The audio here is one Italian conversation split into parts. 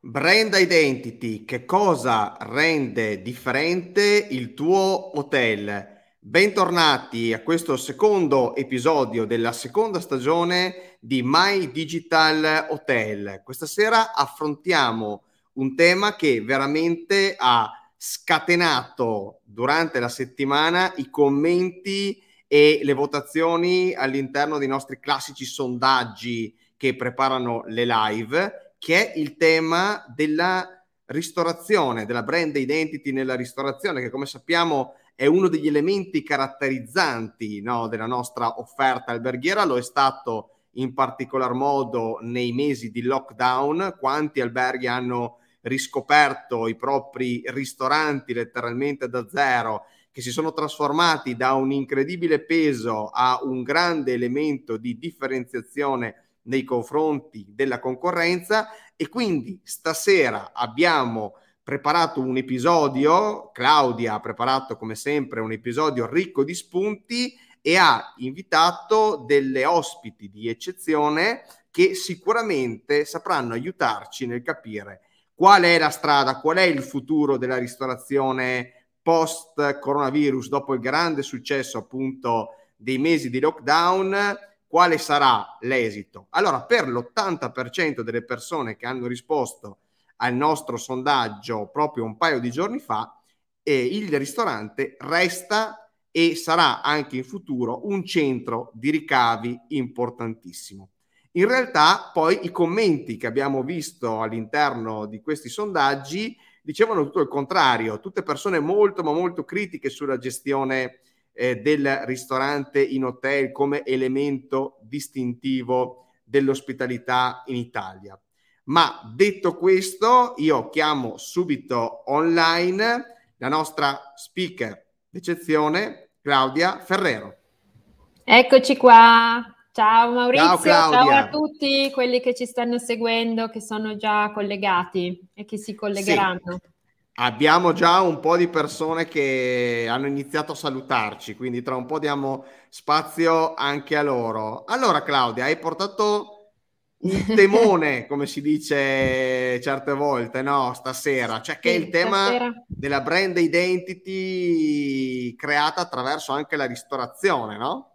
Brand identity, che cosa rende differente il tuo hotel? Bentornati a questo secondo episodio della seconda stagione di My Digital Hotel. Questa sera affrontiamo un tema che veramente ha scatenato durante la settimana i commenti e le votazioni all'interno dei nostri classici sondaggi che preparano le live che è il tema della ristorazione, della brand identity nella ristorazione, che come sappiamo è uno degli elementi caratterizzanti no, della nostra offerta alberghiera, lo è stato in particolar modo nei mesi di lockdown, quanti alberghi hanno riscoperto i propri ristoranti letteralmente da zero, che si sono trasformati da un incredibile peso a un grande elemento di differenziazione nei confronti della concorrenza. E quindi stasera abbiamo preparato un episodio, Claudia ha preparato come sempre un episodio ricco di spunti e ha invitato delle ospiti di eccezione che sicuramente sapranno aiutarci nel capire qual è la strada, qual è il futuro della ristorazione post coronavirus dopo il grande successo appunto dei mesi di lockdown quale sarà l'esito? Allora, per l'80% delle persone che hanno risposto al nostro sondaggio proprio un paio di giorni fa, eh, il ristorante resta e sarà anche in futuro un centro di ricavi importantissimo. In realtà, poi i commenti che abbiamo visto all'interno di questi sondaggi dicevano tutto il contrario, tutte persone molto ma molto critiche sulla gestione eh, del ristorante in hotel come elemento distintivo dell'ospitalità in Italia. Ma detto questo, io chiamo subito online la nostra speaker d'eccezione, Claudia Ferrero. Eccoci qua. Ciao Maurizio, ciao, ciao, a tutti quelli che ci stanno seguendo, che sono già collegati e che si collegheranno. Sì. Abbiamo già un po' di persone che hanno iniziato a salutarci, quindi tra un po' diamo spazio anche a loro. Allora, Claudia, hai portato un temone, come si dice certe volte, no? Stasera, cioè che sì, è il tema stasera. della brand identity creata attraverso anche la ristorazione, no?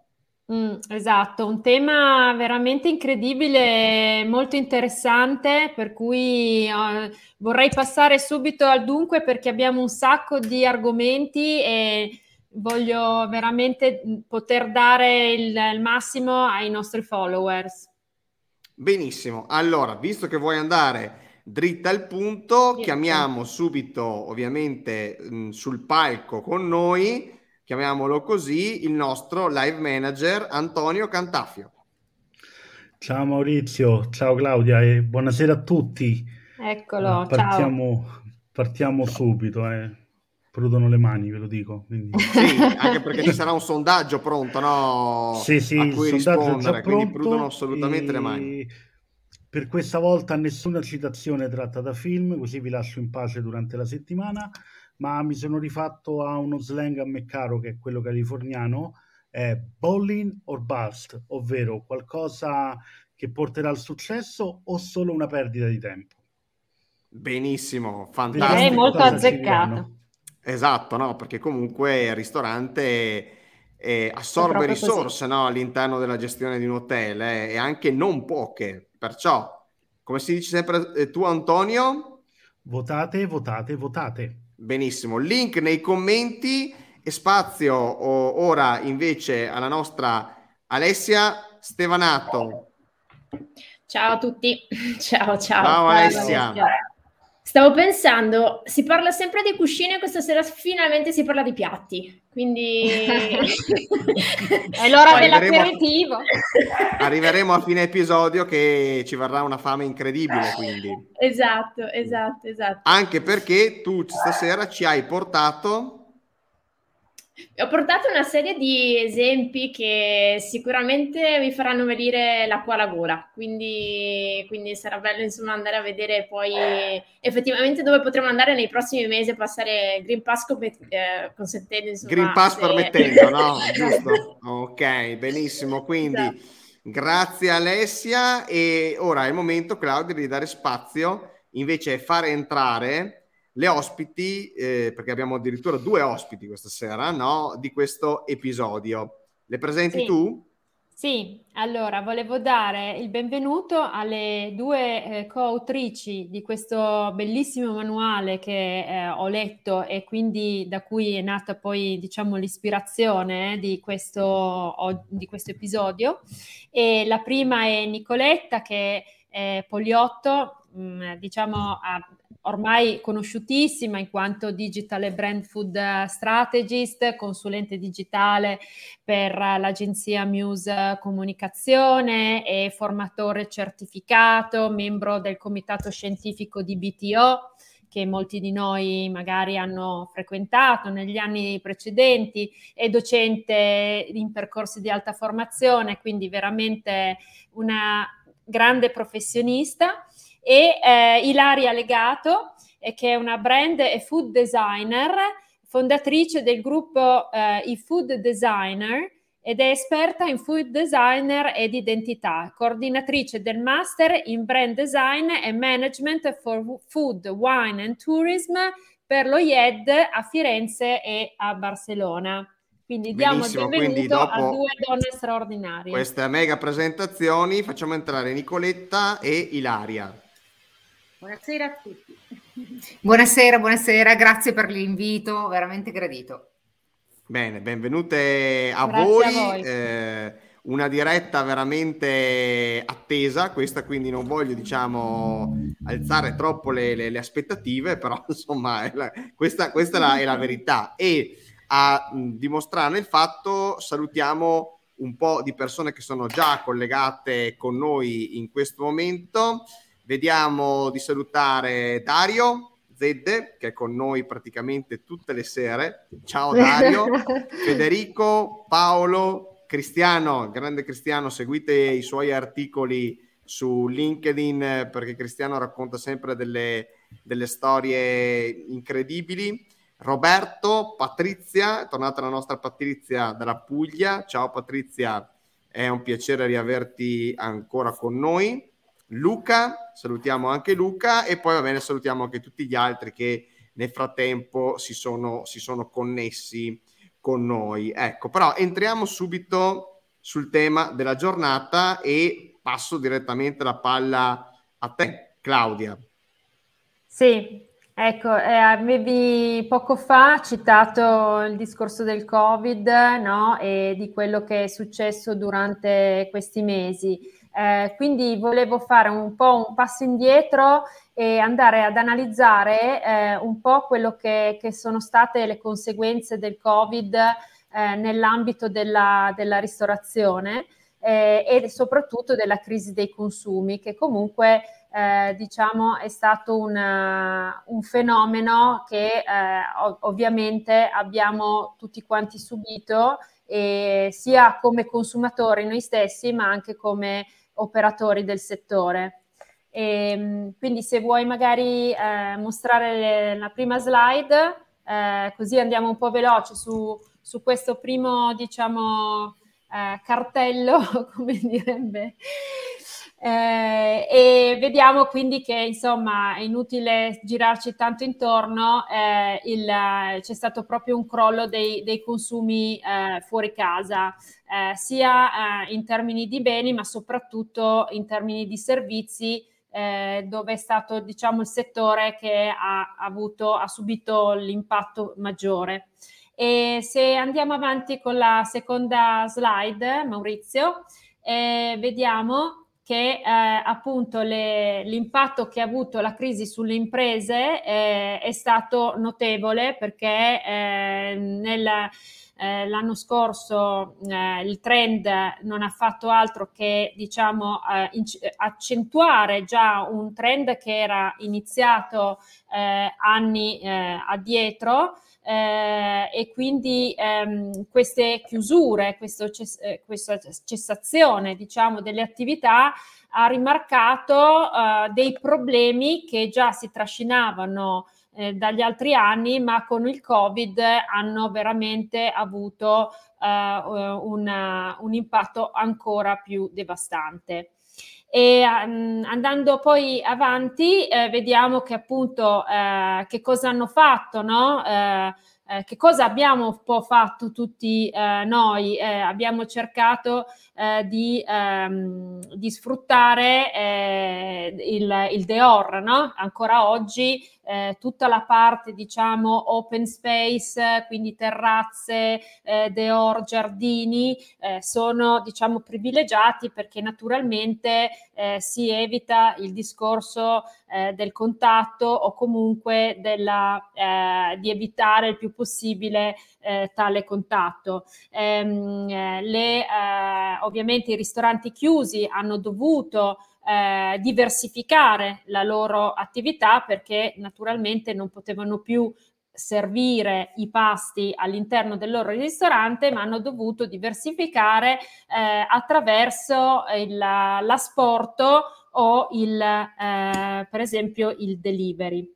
Mm, esatto, un tema veramente incredibile, molto interessante, per cui uh, vorrei passare subito al dunque perché abbiamo un sacco di argomenti e voglio veramente mm, poter dare il, il massimo ai nostri followers. Benissimo, allora, visto che vuoi andare dritta al punto, sì. chiamiamo subito ovviamente mh, mm, sul palco con noi chiamiamolo così, il nostro live manager Antonio Cantafio. Ciao Maurizio, ciao Claudia e buonasera a tutti. Eccolo, eh, partiamo, ciao. Partiamo subito, eh. prudono le mani, ve lo dico. Quindi... Sì, anche perché ci sarà un sondaggio pronto, no? Sì, sì, a cui rispondere, quindi prudono assolutamente e... le mani. Per questa volta nessuna citazione tratta da film, così vi lascio in pace durante la settimana ma mi sono rifatto a uno slang a me caro che è quello californiano, è balling or bust, ovvero qualcosa che porterà al successo o solo una perdita di tempo. Benissimo, fantastico. È molto azzeccato. Esatto, no? perché comunque il ristorante eh, assorbe risorse no? all'interno della gestione di un hotel eh, e anche non poche. Perciò, come si dice sempre eh, tu Antonio? Votate, votate, votate. Benissimo, link nei commenti e spazio ora invece alla nostra Alessia Stevanato. Ciao a tutti, ciao ciao. Ciao Alessia. Stavo pensando, si parla sempre di cuscine, questa sera finalmente si parla di piatti, quindi è l'ora dell'aperitivo. Arriveremo a fine episodio che ci varrà una fame incredibile, quindi. Esatto, esatto, esatto. Anche perché tu stasera ci hai portato Ho portato una serie di esempi che sicuramente vi faranno venire l'acqua alla gola, quindi, quindi sarà bello insomma andare a vedere poi effettivamente dove potremo andare nei prossimi mesi a passare Green Pass come, eh, consentendo insomma... Green Pass se... permettendo, no? Giusto? Ok, benissimo, quindi esatto. grazie Alessia e ora è il momento Claudio di dare spazio invece fare entrare le ospiti, eh, perché abbiamo addirittura due ospiti questa sera, no? Di questo episodio. Le presenti sì. tu? Sì, allora volevo dare il benvenuto alle due eh, coautrici di questo bellissimo manuale che eh, ho letto e quindi da cui è nata poi diciamo l'ispirazione eh, di, questo, di questo episodio. E la prima è Nicoletta che è poliotto, mh, mm, diciamo ha ormai conosciutissima in quanto digital e brand food strategist, consulente digitale per l'agenzia Muse Comunicazione e formatore certificato, membro del comitato scientifico di BTO che molti di noi magari hanno frequentato negli anni precedenti, è docente in percorsi di alta formazione, quindi veramente una grande professionista e eh, Ilaria Legato, eh, che è una brand e food designer, fondatrice del gruppo eh, I Food Designer ed è esperta in food designer ed identità, coordinatrice del master in brand design e management for food, wine and tourism per lo IED a Firenze e a Barcellona. Quindi diamo Benissimo, il benvenuto a due donne straordinarie. Queste mega presentazioni facciamo entrare Nicoletta e Ilaria. Buonasera a tutti. Buonasera, buonasera, grazie per l'invito, veramente gradito. Bene, benvenute a grazie voi. A voi. Eh, una diretta veramente attesa, questa quindi non voglio diciamo alzare troppo le, le, le aspettative, però insomma la, questa, questa è, la, è, la, verità e a mh, dimostrare il fatto salutiamo un po' di persone che sono già collegate con noi in questo momento. Vediamo di salutare Dario Zedde, che è con noi praticamente tutte le sere. Ciao Dario, Federico, Paolo, Cristiano, grande Cristiano, seguite i suoi articoli su LinkedIn perché Cristiano racconta sempre delle, delle storie incredibili. Roberto, Patrizia, è tornata la nostra Patrizia dalla Puglia. Ciao Patrizia, è un piacere riaverti ancora con noi. Luca, salutiamo anche Luca e poi va bene, salutiamo anche tutti gli altri che nel frattempo si sono, si sono connessi con noi. Ecco, però entriamo subito sul tema della giornata e passo direttamente la palla a te, Claudia. Sì, ecco, eh, avevi poco fa citato il discorso del Covid no? e di quello che è successo durante questi mesi. Eh, quindi volevo fare un po' un passo indietro e andare ad analizzare eh, un po' quello che, che, sono state le conseguenze del Covid eh, nell'ambito della, della ristorazione eh, e soprattutto della crisi dei consumi, che comunque eh, diciamo è stato una, un fenomeno che eh, ov- ovviamente abbiamo tutti quanti subito, sia come consumatori noi stessi, ma anche come operatori del settore. E, ehm, quindi se vuoi magari eh, mostrare le, la prima slide, eh, così andiamo un po' veloce su, su questo primo, diciamo, eh, cartello, come direbbe. Eh, e vediamo quindi che insomma è inutile girarci tanto intorno, eh, il, c'è stato proprio un crollo dei, dei consumi eh, fuori casa eh, sia eh, in termini di beni ma soprattutto in termini di servizi eh, dove è stato diciamo il settore che ha, avuto, ha subito l'impatto maggiore. E se andiamo avanti con la seconda slide, Maurizio, vediamo che eh, appunto le, l'impatto che ha avuto la crisi sulle imprese eh, è stato notevole perché eh, nel, eh, l'anno scorso eh, il trend non ha fatto altro che diciamo eh, inc- accentuare già un trend che era iniziato eh, anni eh, addietro eh, e quindi ehm, queste chiusure, ces- eh, questa cessazione diciamo, delle attività ha rimarcato eh, dei problemi che già si trascinavano eh, dagli altri anni, ma con il Covid hanno veramente avuto eh, una, un impatto ancora più devastante. E um, andando poi avanti, eh, vediamo che appunto eh, che cosa hanno fatto, no? Eh, che cosa abbiamo un po' fatto tutti noi? Abbiamo cercato eh, di, ehm, di, sfruttare eh, il, il Deor, no? Ancora oggi eh, tutta la parte, diciamo, open space, quindi terrazze, Deor, giardini, sono, diciamo, privilegiati perché naturalmente si evita il discorso del contatto o comunque della, di evitare il più possibile eh, tale contatto. Ehm, eh, le, eh, ovviamente i ristoranti chiusi hanno dovuto eh, diversificare la loro attività perché naturalmente non potevano più servire i pasti all'interno del loro ristorante, ma hanno dovuto diversificare eh, attraverso il, l'asporto o il, eh, per esempio il delivery.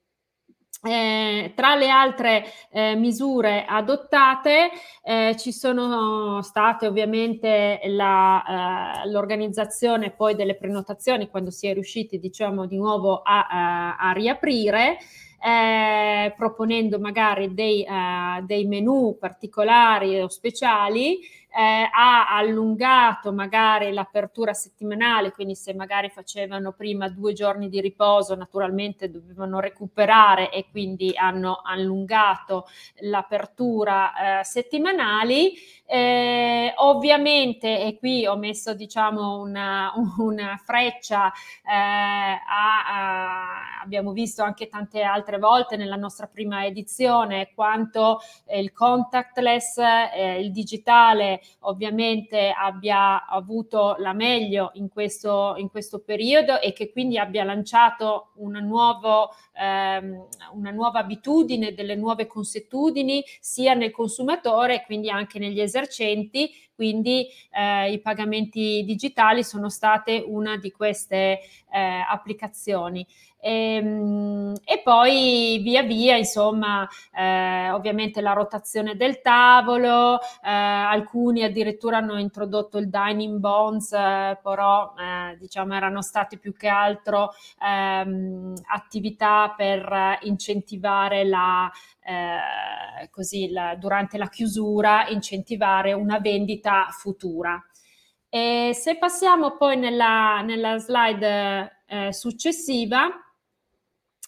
Eh, tra le altre eh, misure adottate eh, ci sono state ovviamente la, eh, l'organizzazione poi delle prenotazioni quando si è riusciti diciamo di nuovo a, a, a riaprire eh, proponendo magari dei, uh, dei menu particolari o speciali, eh, ha allungato magari l'apertura settimanale, quindi se magari facevano prima due giorni di riposo, naturalmente dovevano recuperare e quindi hanno allungato l'apertura eh, settimanali. Eh, ovviamente, e qui ho messo diciamo una, una freccia, eh, a, a, abbiamo visto anche tante altre volte nella nostra prima edizione quanto eh, il contactless, eh, il digitale ovviamente abbia avuto la meglio in questo, in questo periodo e che quindi abbia lanciato una, nuovo, ehm, una nuova abitudine, delle nuove consuetudini sia nel consumatore, quindi anche negli esercenti, quindi eh, i pagamenti digitali sono state una di queste eh, applicazioni. E, ehm, e, poi via via, insomma, eh, ovviamente la rotazione del tavolo, eh, alcuni addirittura hanno introdotto il dining bonds, eh, però eh, diciamo erano stati più che altro ehm, attività per incentivare la, eh, così, la, durante la chiusura, incentivare una vendita futura. E se passiamo poi nella, nella slide eh, successiva,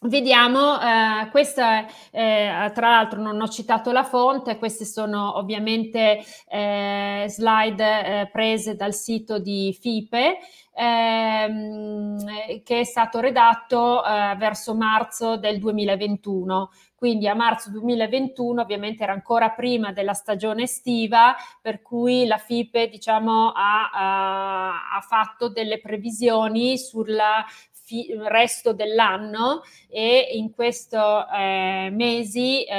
Vediamo, eh, questa eh, tra l'altro non ho citato la fonte, queste sono ovviamente eh, slide eh, prese dal sito di FIPE ehm, che è stato redatto eh, verso marzo del 2021. Quindi a marzo 2021 ovviamente era ancora prima della stagione estiva, per cui la FIPE diciamo, ha, ha, ha fatto delle previsioni sulla fi- resto dell'anno e in questi eh, mesi eh,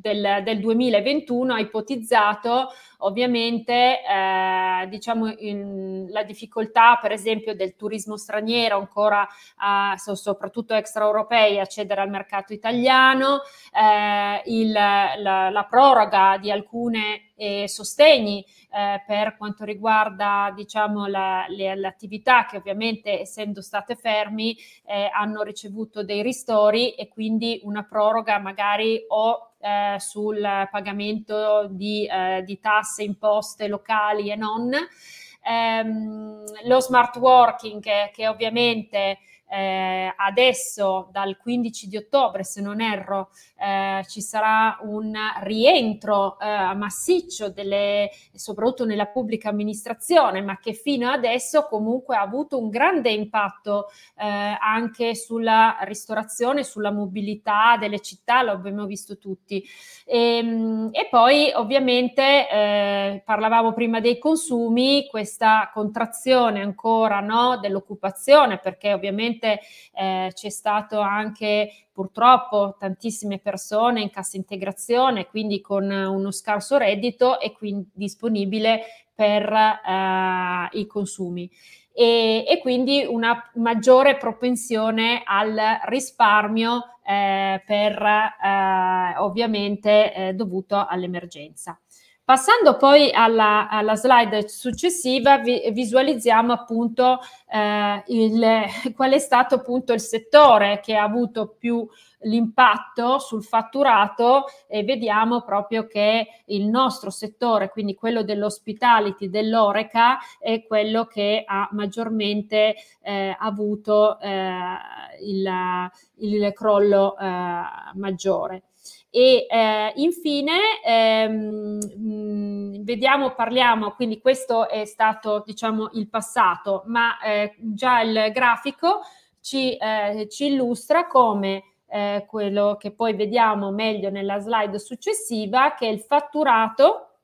del, del 2021 ha ipotizzato ovviamente eh, diciamo in, la difficoltà per esempio del turismo straniero ancora eh, soprattutto extraeuropei accedere al mercato italiano eh, il, la, la, proroga di alcune eh, sostegni eh, per quanto riguarda diciamo la, le, le, attività che ovviamente essendo state fermi eh, hanno ricevuto dei ristori e quindi una proroga magari o eh, sul pagamento di, eh, di tasse, imposte locali e non. Ehm, lo smart working che, che ovviamente eh, adesso dal 15 di ottobre, se non erro, eh, ci sarà un rientro eh, massiccio delle, soprattutto nella pubblica amministrazione, ma che fino adesso comunque ha avuto un grande impatto eh, anche sulla ristorazione, sulla mobilità delle città, lo abbiamo visto tutti. E, ehm, e poi ovviamente eh, parlavamo prima dei consumi, questa contrazione ancora no, dell'occupazione, perché ovviamente eh, c'è stato anche purtroppo tantissime persone in cassa integrazione, quindi con uno scarso reddito e quindi disponibile per eh, i consumi. E, e, quindi una maggiore propensione al risparmio eh, per eh, ovviamente eh, dovuto all'emergenza. Passando poi alla, alla slide successiva, vi, visualizziamo appunto eh, il, qual è stato appunto il settore che ha avuto più l'impatto sul fatturato e vediamo proprio che il nostro settore, quindi quello dell'hospitality, dell'Oreca, è quello che ha maggiormente eh, avuto eh, il, il, crollo eh, maggiore. E eh, infine ehm, vediamo, parliamo, quindi questo è stato diciamo il passato, ma eh, già il grafico ci, eh, ci illustra come eh, quello che poi vediamo meglio nella slide successiva, che è il fatturato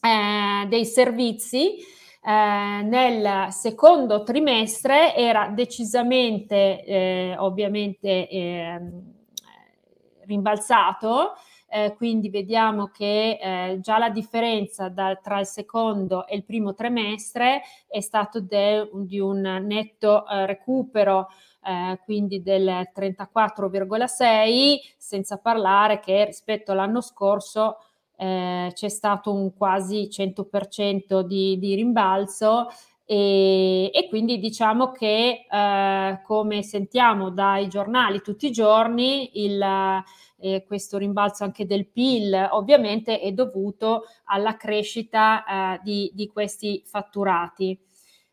eh, dei servizi eh, nel secondo trimestre era decisamente, eh, ovviamente, ehm, rimbalzato. Eh, quindi vediamo che eh, già la differenza da, tra il secondo e il primo trimestre è stato de, di un netto eh, recupero eh, quindi del 34,6 senza parlare che rispetto all'anno scorso eh, c'è stato un quasi 100% di, di rimbalzo e, e, quindi diciamo che eh, come sentiamo dai giornali tutti i giorni il, eh, questo rimbalzo anche del PIL ovviamente è dovuto alla crescita eh, di, di, questi fatturati.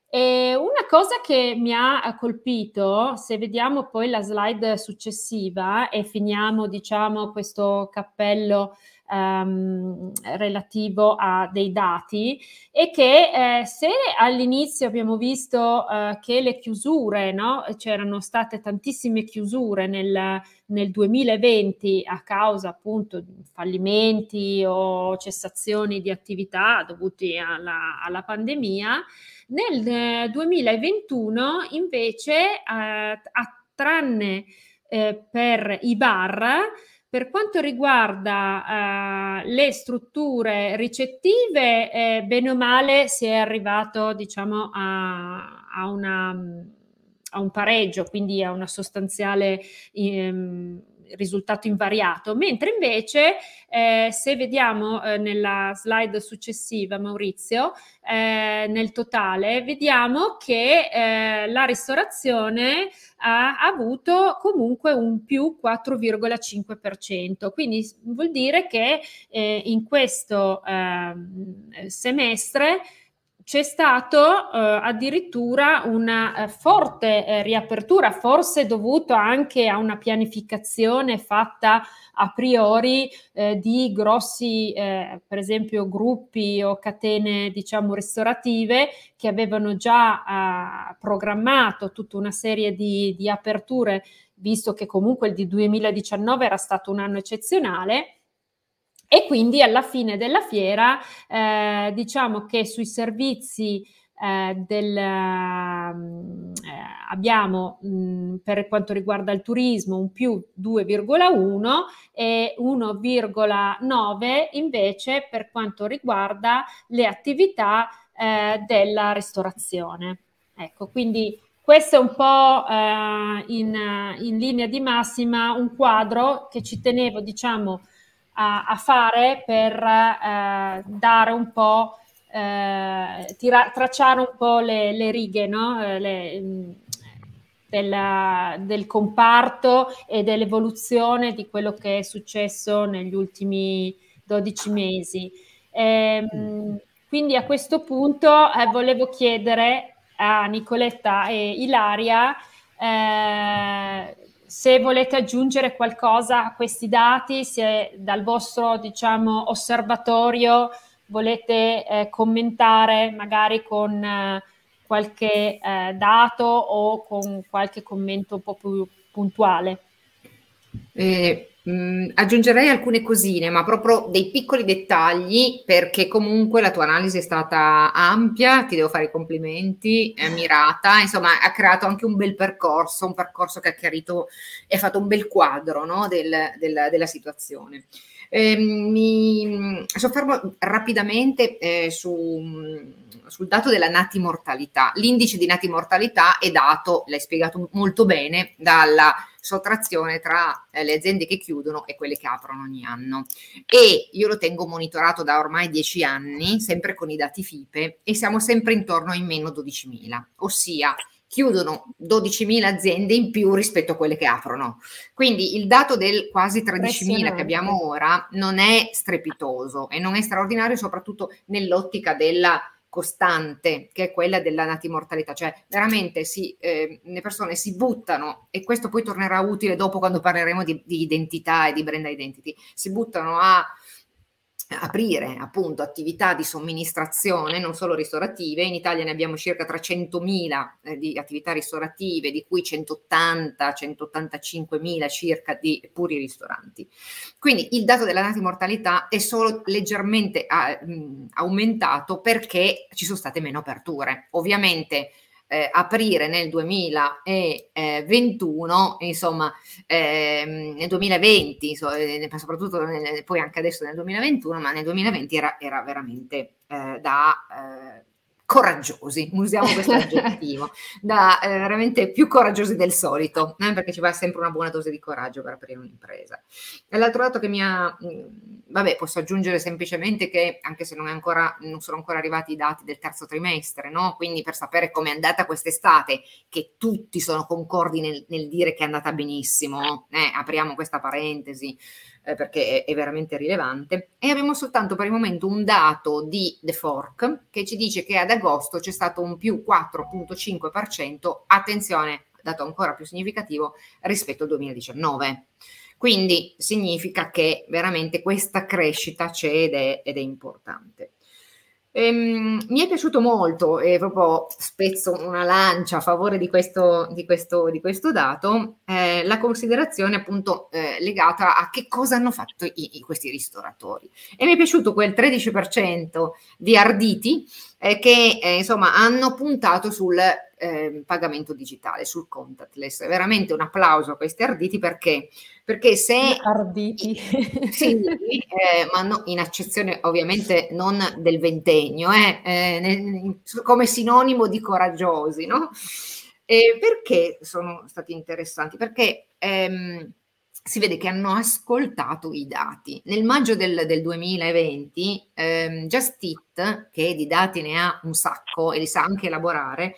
E una cosa che mi ha colpito, se vediamo poi la slide successiva e finiamo diciamo questo cappello ehm, relativo a dei dati e che eh, se all'inizio abbiamo visto eh, che le chiusure, no? c'erano state tantissime chiusure nel, nel 2020 a causa appunto di fallimenti o cessazioni di attività dovuti alla, alla pandemia, nel 2021 invece, eh, tranne eh, per i bar, per quanto riguarda uh, le strutture ricettive, eh, bene o male si è arrivato diciamo, a, a, una, a un pareggio, quindi a una sostanziale ehm, risultato invariato, mentre invece eh, se vediamo eh, nella slide successiva Maurizio, eh, nel totale, vediamo che eh, la ristorazione ha avuto comunque un più 4,5%, quindi vuol dire che eh, in questo ehm, semestre c'è stato eh, addirittura una eh, forte eh, riapertura, forse dovuto anche a una pianificazione fatta a priori eh, di grossi, eh, per esempio, gruppi o catene, diciamo, ristorative che avevano già eh, programmato tutta una serie di, di aperture, visto che comunque il di 2019 era stato un anno eccezionale e quindi alla fine della fiera eh, diciamo che sui servizi eh, del, eh, abbiamo mh, per quanto riguarda il turismo un più 2,1 e 1,9 invece per quanto riguarda le attività eh, della ristorazione. Ecco, quindi questo è un po' eh, in, in linea di massima un quadro che ci tenevo, diciamo, a, a fare per eh, dare un po', eh, tira, tracciare un po' le, le righe, no? Eh, le, mm, della, del comparto e dell'evoluzione di quello che è successo negli ultimi 12 mesi. Ehm, quindi a questo punto eh, volevo chiedere a Nicoletta e Ilaria Eh, se volete aggiungere qualcosa a questi dati, se dal vostro diciamo, osservatorio volete eh, commentare magari con eh, qualche eh, dato o con qualche commento un po' più puntuale. Eh, mm, aggiungerei alcune cosine, ma proprio dei piccoli dettagli, perché comunque la tua analisi è stata ampia, ti devo fare i complimenti, è mirata, insomma ha creato anche un bel percorso, un percorso che ha chiarito e fatto un bel quadro no, del, del, della situazione. Eh, mi soffermo rapidamente eh, su, sul dato della natimortalità. L'indice di natimortalità è dato, l'hai spiegato molto bene, dalla sottrazione tra eh, le aziende che chiudono e quelle che aprono ogni anno. E io lo tengo monitorato da ormai dieci anni, sempre con i dati FIPE, e siamo sempre intorno ai meno 12.000, ossia chiudono 12.000 aziende in più rispetto a quelle che aprono. Quindi il dato del quasi 13.000 che abbiamo ora non è strepitoso e non è straordinario soprattutto nell'ottica della costante, che è quella della natimortalità, cioè veramente si, eh, le persone si buttano, e questo poi tornerà utile dopo quando parleremo di, di identità e di brand identity, si buttano a aprire appunto attività di somministrazione, non solo ristorative. In Italia ne abbiamo circa 300.000 eh, di attività ristorative, di cui 180-185.000 circa di puri ristoranti. Quindi il dato della nati mortalità è solo leggermente a, mh, aumentato perché ci sono state meno aperture. Ovviamente eh, aprire nel 2021, insomma, ehm, nel 2020, so, eh, soprattutto nel, poi anche adesso nel 2021, ma nel 2020 era, era veramente eh, da eh, coraggiosi, usiamo questo aggettivo, da eh, veramente più coraggiosi del solito, eh, perché ci va sempre una buona dose di coraggio per aprire un'impresa. E l'altro dato che mi ha, mh, mm, vabbè, posso aggiungere semplicemente che anche se non, ancora, non sono ancora arrivati i dati del terzo trimestre, no? quindi per sapere com'è andata quest'estate, che tutti sono concordi nel, nel dire che è andata benissimo, eh, apriamo questa parentesi, eh, perché è, è, veramente rilevante. E abbiamo soltanto per il momento un dato di The Fork che ci dice che ad agosto c'è stato un più 4,5%, attenzione, dato ancora più significativo rispetto al 2019. Quindi significa che veramente questa crescita c'è ed è, ed è importante. Ehm, mi è piaciuto molto e proprio spezzo una lancia a favore di questo, di questo, di questo dato, eh, la considerazione appunto eh, legata a che cosa hanno fatto i, i, questi ristoratori. E mi è piaciuto quel 13% di arditi eh, che eh, insomma hanno puntato sul eh, pagamento digitale, sul contactless. Veramente un applauso a questi arditi perché, perché se... Arditi. Sì, eh, ma no, in accezione ovviamente non del ventennio, eh, eh nel, come sinonimo di coraggiosi, no? Perché sono stati interessanti? Perché... Ehm, si vede che hanno ascoltato i dati. Nel maggio del, del 2020, ehm, Just Eat, che di dati ne ha un sacco e li sa anche elaborare,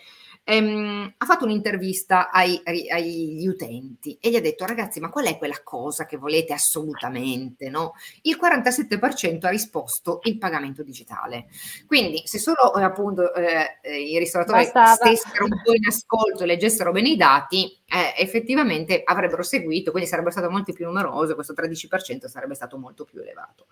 ehm, ha fatto un'intervista ai, ai, agli utenti e gli ha detto ragazzi ma qual è quella cosa che volete assolutamente? No? Il 47% ha risposto il pagamento digitale. Quindi se solo eh, appunto eh, eh, i ristoratori Bastava. stessero un po' in ascolto e leggessero bene i dati, eh, effettivamente avrebbero seguito, quindi sarebbe stato molto più numeroso, questo 13% sarebbe stato molto più elevato.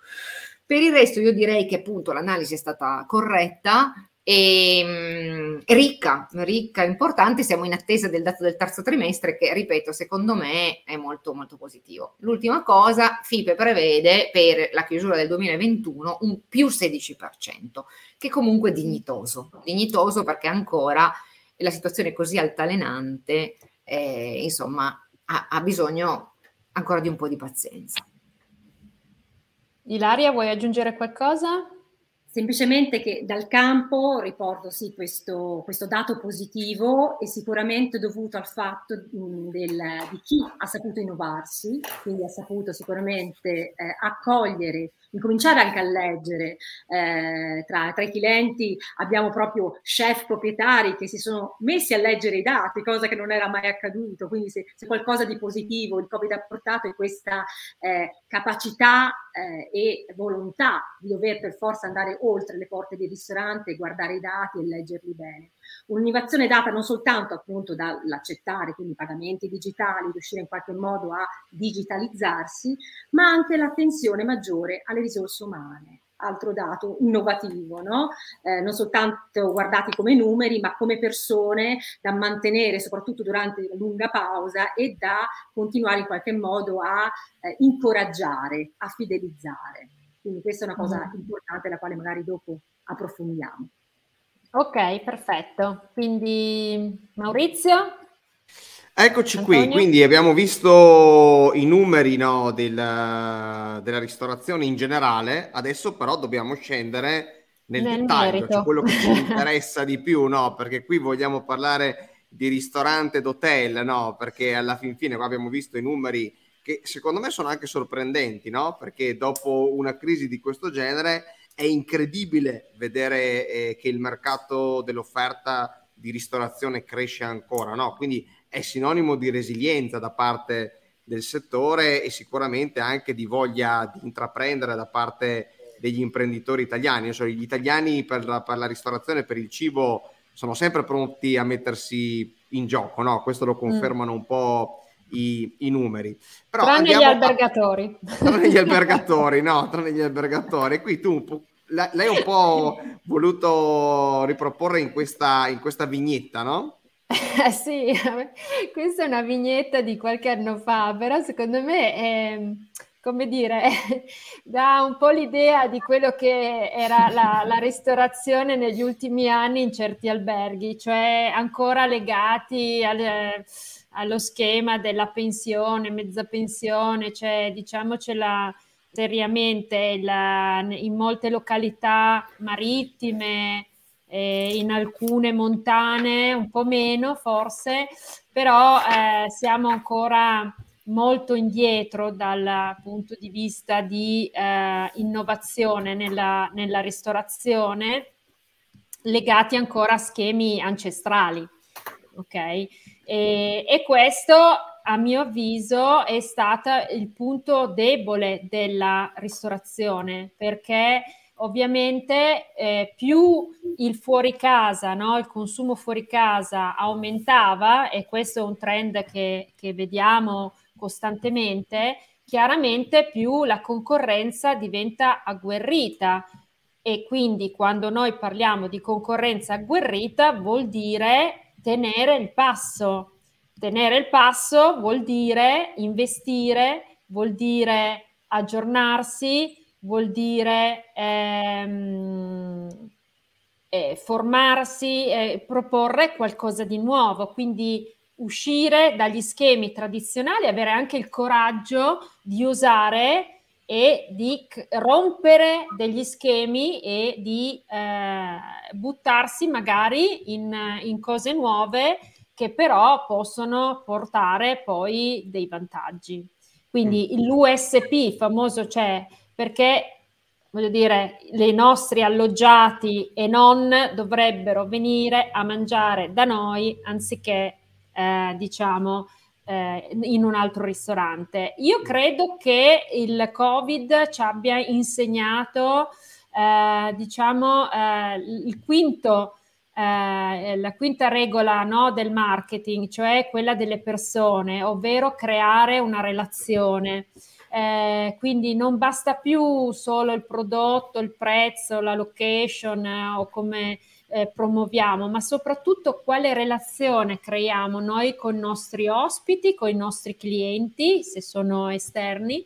Per il resto io direi che appunto l'analisi è stata corretta, e, ehm, ricca, ricca, importante. Siamo in attesa del dato del terzo trimestre che, ripeto, secondo me è molto molto positivo. L'ultima cosa, FIPE prevede per la chiusura del 2021 un più 16%, che comunque è dignitoso, dignitoso perché ancora la situazione è così altalenante, eh, insomma, ha, ha bisogno ancora di un po' di pazienza. Ilaria, vuoi aggiungere qualcosa? Semplicemente che dal campo riporto sì questo, questo dato positivo e sicuramente dovuto al fatto mh, del, di chi ha saputo innovarsi, quindi ha saputo sicuramente eh, accogliere incominciare anche a leggere. Eh, tra, tra, i clienti abbiamo proprio chef proprietari che si sono messi a leggere i dati, cosa che non era mai accaduto. Quindi se, se qualcosa di positivo il Covid ha portato è questa eh, capacità eh, e volontà di dover per forza andare oltre le porte del ristorante, guardare i dati e leggerli bene. Un'innovazione data non soltanto appunto dall'accettare quindi pagamenti digitali, riuscire in qualche modo a digitalizzarsi, ma anche l'attenzione maggiore alle risorse umane altro dato innovativo, no? eh, non soltanto guardati come numeri, ma come persone da mantenere soprattutto durante la lunga pausa e da continuare in qualche modo a eh, incoraggiare, a fidelizzare. Quindi questa è una cosa mm. importante la quale magari dopo approfondiamo. Ok, perfetto. Quindi Maurizio? Eccoci Antonio? qui, quindi abbiamo visto i numeri no, del, della ristorazione in generale, adesso però dobbiamo scendere nel, nel dettaglio, cioè quello che ci interessa di più, no? perché qui vogliamo parlare di ristorante d'hotel, no? perché alla fin fine qua abbiamo visto i numeri che secondo me sono anche sorprendenti, no? perché dopo una crisi di questo genere è incredibile vedere eh, che il mercato dell'offerta di ristorazione cresce ancora, no? quindi è sinonimo di resilienza da parte del settore e sicuramente anche di voglia di intraprendere da parte degli imprenditori italiani. Cioè, gli italiani per la, per la ristorazione, per il cibo, sono sempre pronti a mettersi in gioco, no? Questo lo confermano mm. un po' i, i numeri. Però tranne gli albergatori. A, tranne gli albergatori, no, tranne gli albergatori. Qui tu lei un po' voluto riproporre in questa, in questa vignetta, no? Eh sì, questa è una vignetta di qualche anno fa, però secondo me è, come dire, dà un po' l'idea di quello che era la, la, ristorazione negli ultimi anni in certi alberghi, cioè ancora legati al, allo schema della pensione, mezza pensione, cioè diciamocela seriamente, la, in molte località marittime, eh, in alcune montane un po' meno forse, però eh, siamo ancora molto indietro dal punto di vista di eh, innovazione nella, nella, ristorazione, legati ancora a schemi ancestrali. Ok? E, e questo, a mio avviso, è stato il punto debole della ristorazione, perché ovviamente eh, più il fuori casa, no? il consumo fuori casa aumentava, e questo è un trend che, che vediamo costantemente, chiaramente più la concorrenza diventa agguerrita. E quindi quando noi parliamo di concorrenza agguerrita vuol dire tenere il passo. Tenere il passo vuol dire investire, vuol dire aggiornarsi, vuol dire ehm, eh, formarsi, eh, proporre qualcosa di nuovo, quindi uscire dagli schemi tradizionali, avere anche il coraggio di usare e di rompere degli schemi e di eh, buttarsi magari in, in cose nuove che però possono portare poi dei vantaggi. Quindi mm. l'USP famoso c'è perché voglio dire, i nostri alloggiati e non dovrebbero venire a mangiare da noi anziché, eh, diciamo, eh, in un altro ristorante. Io credo che il Covid ci abbia insegnato, eh, diciamo, eh, il quinto eh, la quinta regola no, del marketing, cioè quella delle persone, ovvero creare una relazione. Eh, quindi non basta più solo il prodotto, il prezzo, la location eh, o come eh, promuoviamo, ma soprattutto quale relazione creiamo noi con i nostri ospiti, con i nostri clienti, se sono esterni.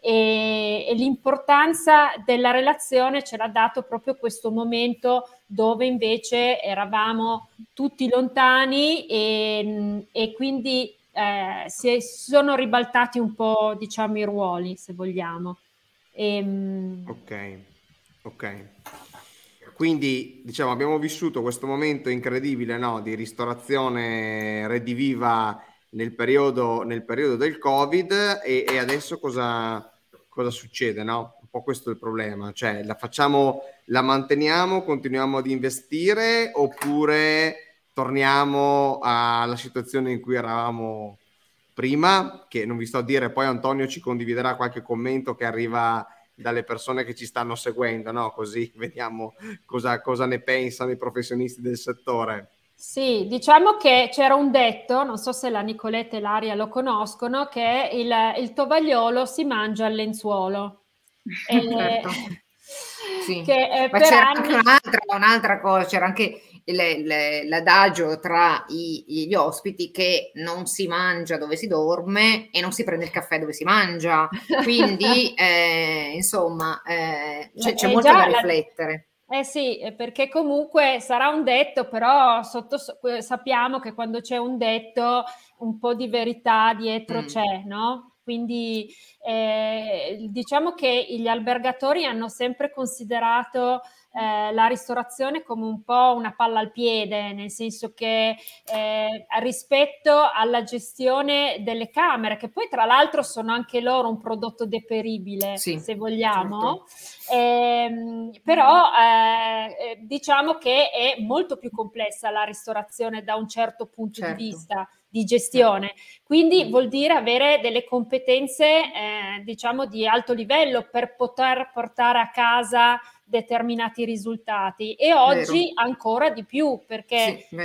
E, e l'importanza della relazione ce l'ha dato proprio questo momento dove invece eravamo tutti lontani e, e quindi eh, si sono ribaltati un po', diciamo, i ruoli, se vogliamo. E, ehm, ok, ok. Quindi, diciamo, abbiamo vissuto questo momento incredibile no, di ristorazione rediviva nel periodo, nel periodo del Covid e, e adesso cosa, cosa succede, no? Un po' questo è il problema, cioè la facciamo, la manteniamo, continuiamo ad investire oppure torniamo alla situazione in cui eravamo prima, che non vi sto a dire, poi Antonio ci condividerà qualche commento che arriva dalle persone che ci stanno seguendo, no? così vediamo cosa, cosa ne pensano i professionisti del settore. Sì, diciamo che c'era un detto, non so se la Nicoletta e l'Aria lo conoscono, che il, il tovagliolo si mangia al lenzuolo. E, certo. Sì. Che, Ma c'era anni... anche un'altra, un'altra, cosa, c'era anche le, le, l'adagio tra i, gli ospiti che non si mangia dove si dorme e non si prende il caffè dove si mangia. Quindi, eh, insomma, eh, c'è, c'è molto da riflettere. Eh sì, perché comunque sarà un detto, però sotto, sappiamo che quando c'è un detto un po' di verità dietro mm. c'è, no? Quindi eh, diciamo che gli albergatori hanno sempre considerato eh, la ristorazione come un po' una palla al piede, nel senso che eh, rispetto alla gestione delle camere, che poi tra l'altro sono anche loro un prodotto deperibile, sì, se vogliamo, certo. eh, però eh, diciamo che è molto più complessa la ristorazione da un certo punto certo. di vista di gestione. Quindi vuol dire avere delle competenze, eh, diciamo, di alto livello per poter portare a casa determinati risultati e oggi vero. ancora di più perché sì,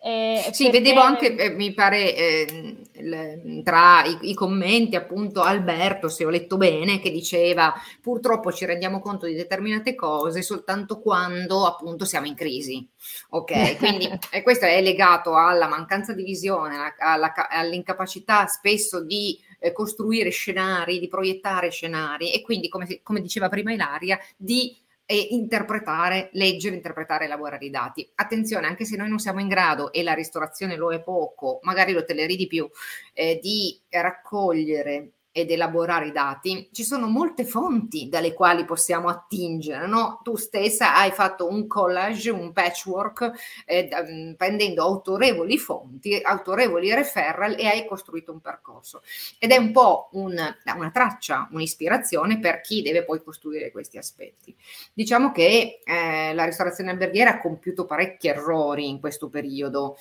eh, sì, perché... vedevo anche, eh, mi pare, eh, le, tra i, i, commenti appunto Alberto, se ho letto bene, che diceva purtroppo ci rendiamo conto di determinate cose soltanto quando appunto siamo in crisi. Ok, quindi questo è legato alla mancanza di visione, alla, all'incapacità spesso di eh, costruire scenari, di proiettare scenari e quindi, come, come diceva prima Ilaria, di e interpretare, leggere, interpretare e elaborare i dati. Attenzione, anche se noi non siamo in grado, e la ristorazione lo è poco, magari l'hotellerie di più, eh, di raccogliere ed elaborare i dati, ci sono molte fonti dalle quali possiamo attingere. No? Tu stessa hai fatto un collage, un patchwork, eh, mm, prendendo autorevoli fonti, autorevoli referral e hai costruito un percorso. Ed è un po' un, una traccia, un'ispirazione per chi deve poi costruire questi aspetti. Diciamo che eh, la ristorazione alberghiera ha compiuto parecchi errori in questo periodo,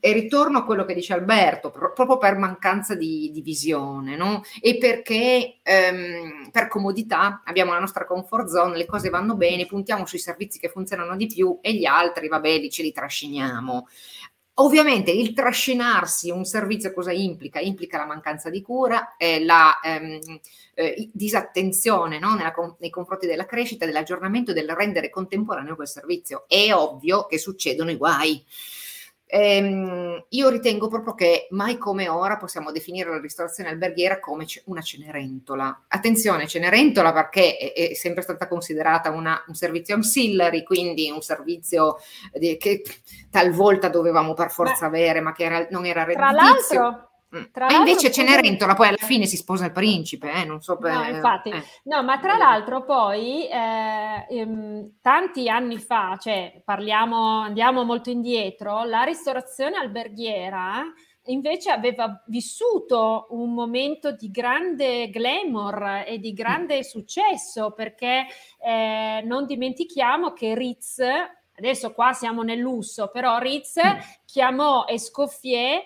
e ritorno a quello che dice Alberto, proprio per mancanza di, di visione, no? E perché ehm, per comodità abbiamo la nostra comfort zone, le cose vanno bene, puntiamo sui servizi che funzionano di più e gli altri, vabbè, li ce li trasciniamo. Ovviamente il trascinarsi un servizio cosa implica? Implica la mancanza di cura, eh, la ehm, eh, disattenzione no? Nella, nei confronti della crescita, dell'aggiornamento, del rendere contemporaneo quel servizio. È ovvio che succedono i guai. Ehm, io ritengo proprio che mai come ora possiamo definire la ristorazione alberghiera come una cenerentola. Attenzione, cenerentola perché è, è sempre stata considerata una, un servizio ancillary, quindi un servizio di, che talvolta dovevamo per forza Beh, avere, ma che era, non era redditizio. Tra l'altro. Tra e invece Cenerentola poi alla fine si sposa il principe, eh? non so per... No, infatti, eh. no, ma tra l'altro poi eh, ehm, tanti anni fa, cioè parliamo, andiamo molto indietro, la ristorazione alberghiera invece aveva vissuto un momento di grande glamour e di grande successo perché eh, non dimentichiamo che Ritz, adesso qua siamo nel lusso, però Ritz mm. chiamò Escoffier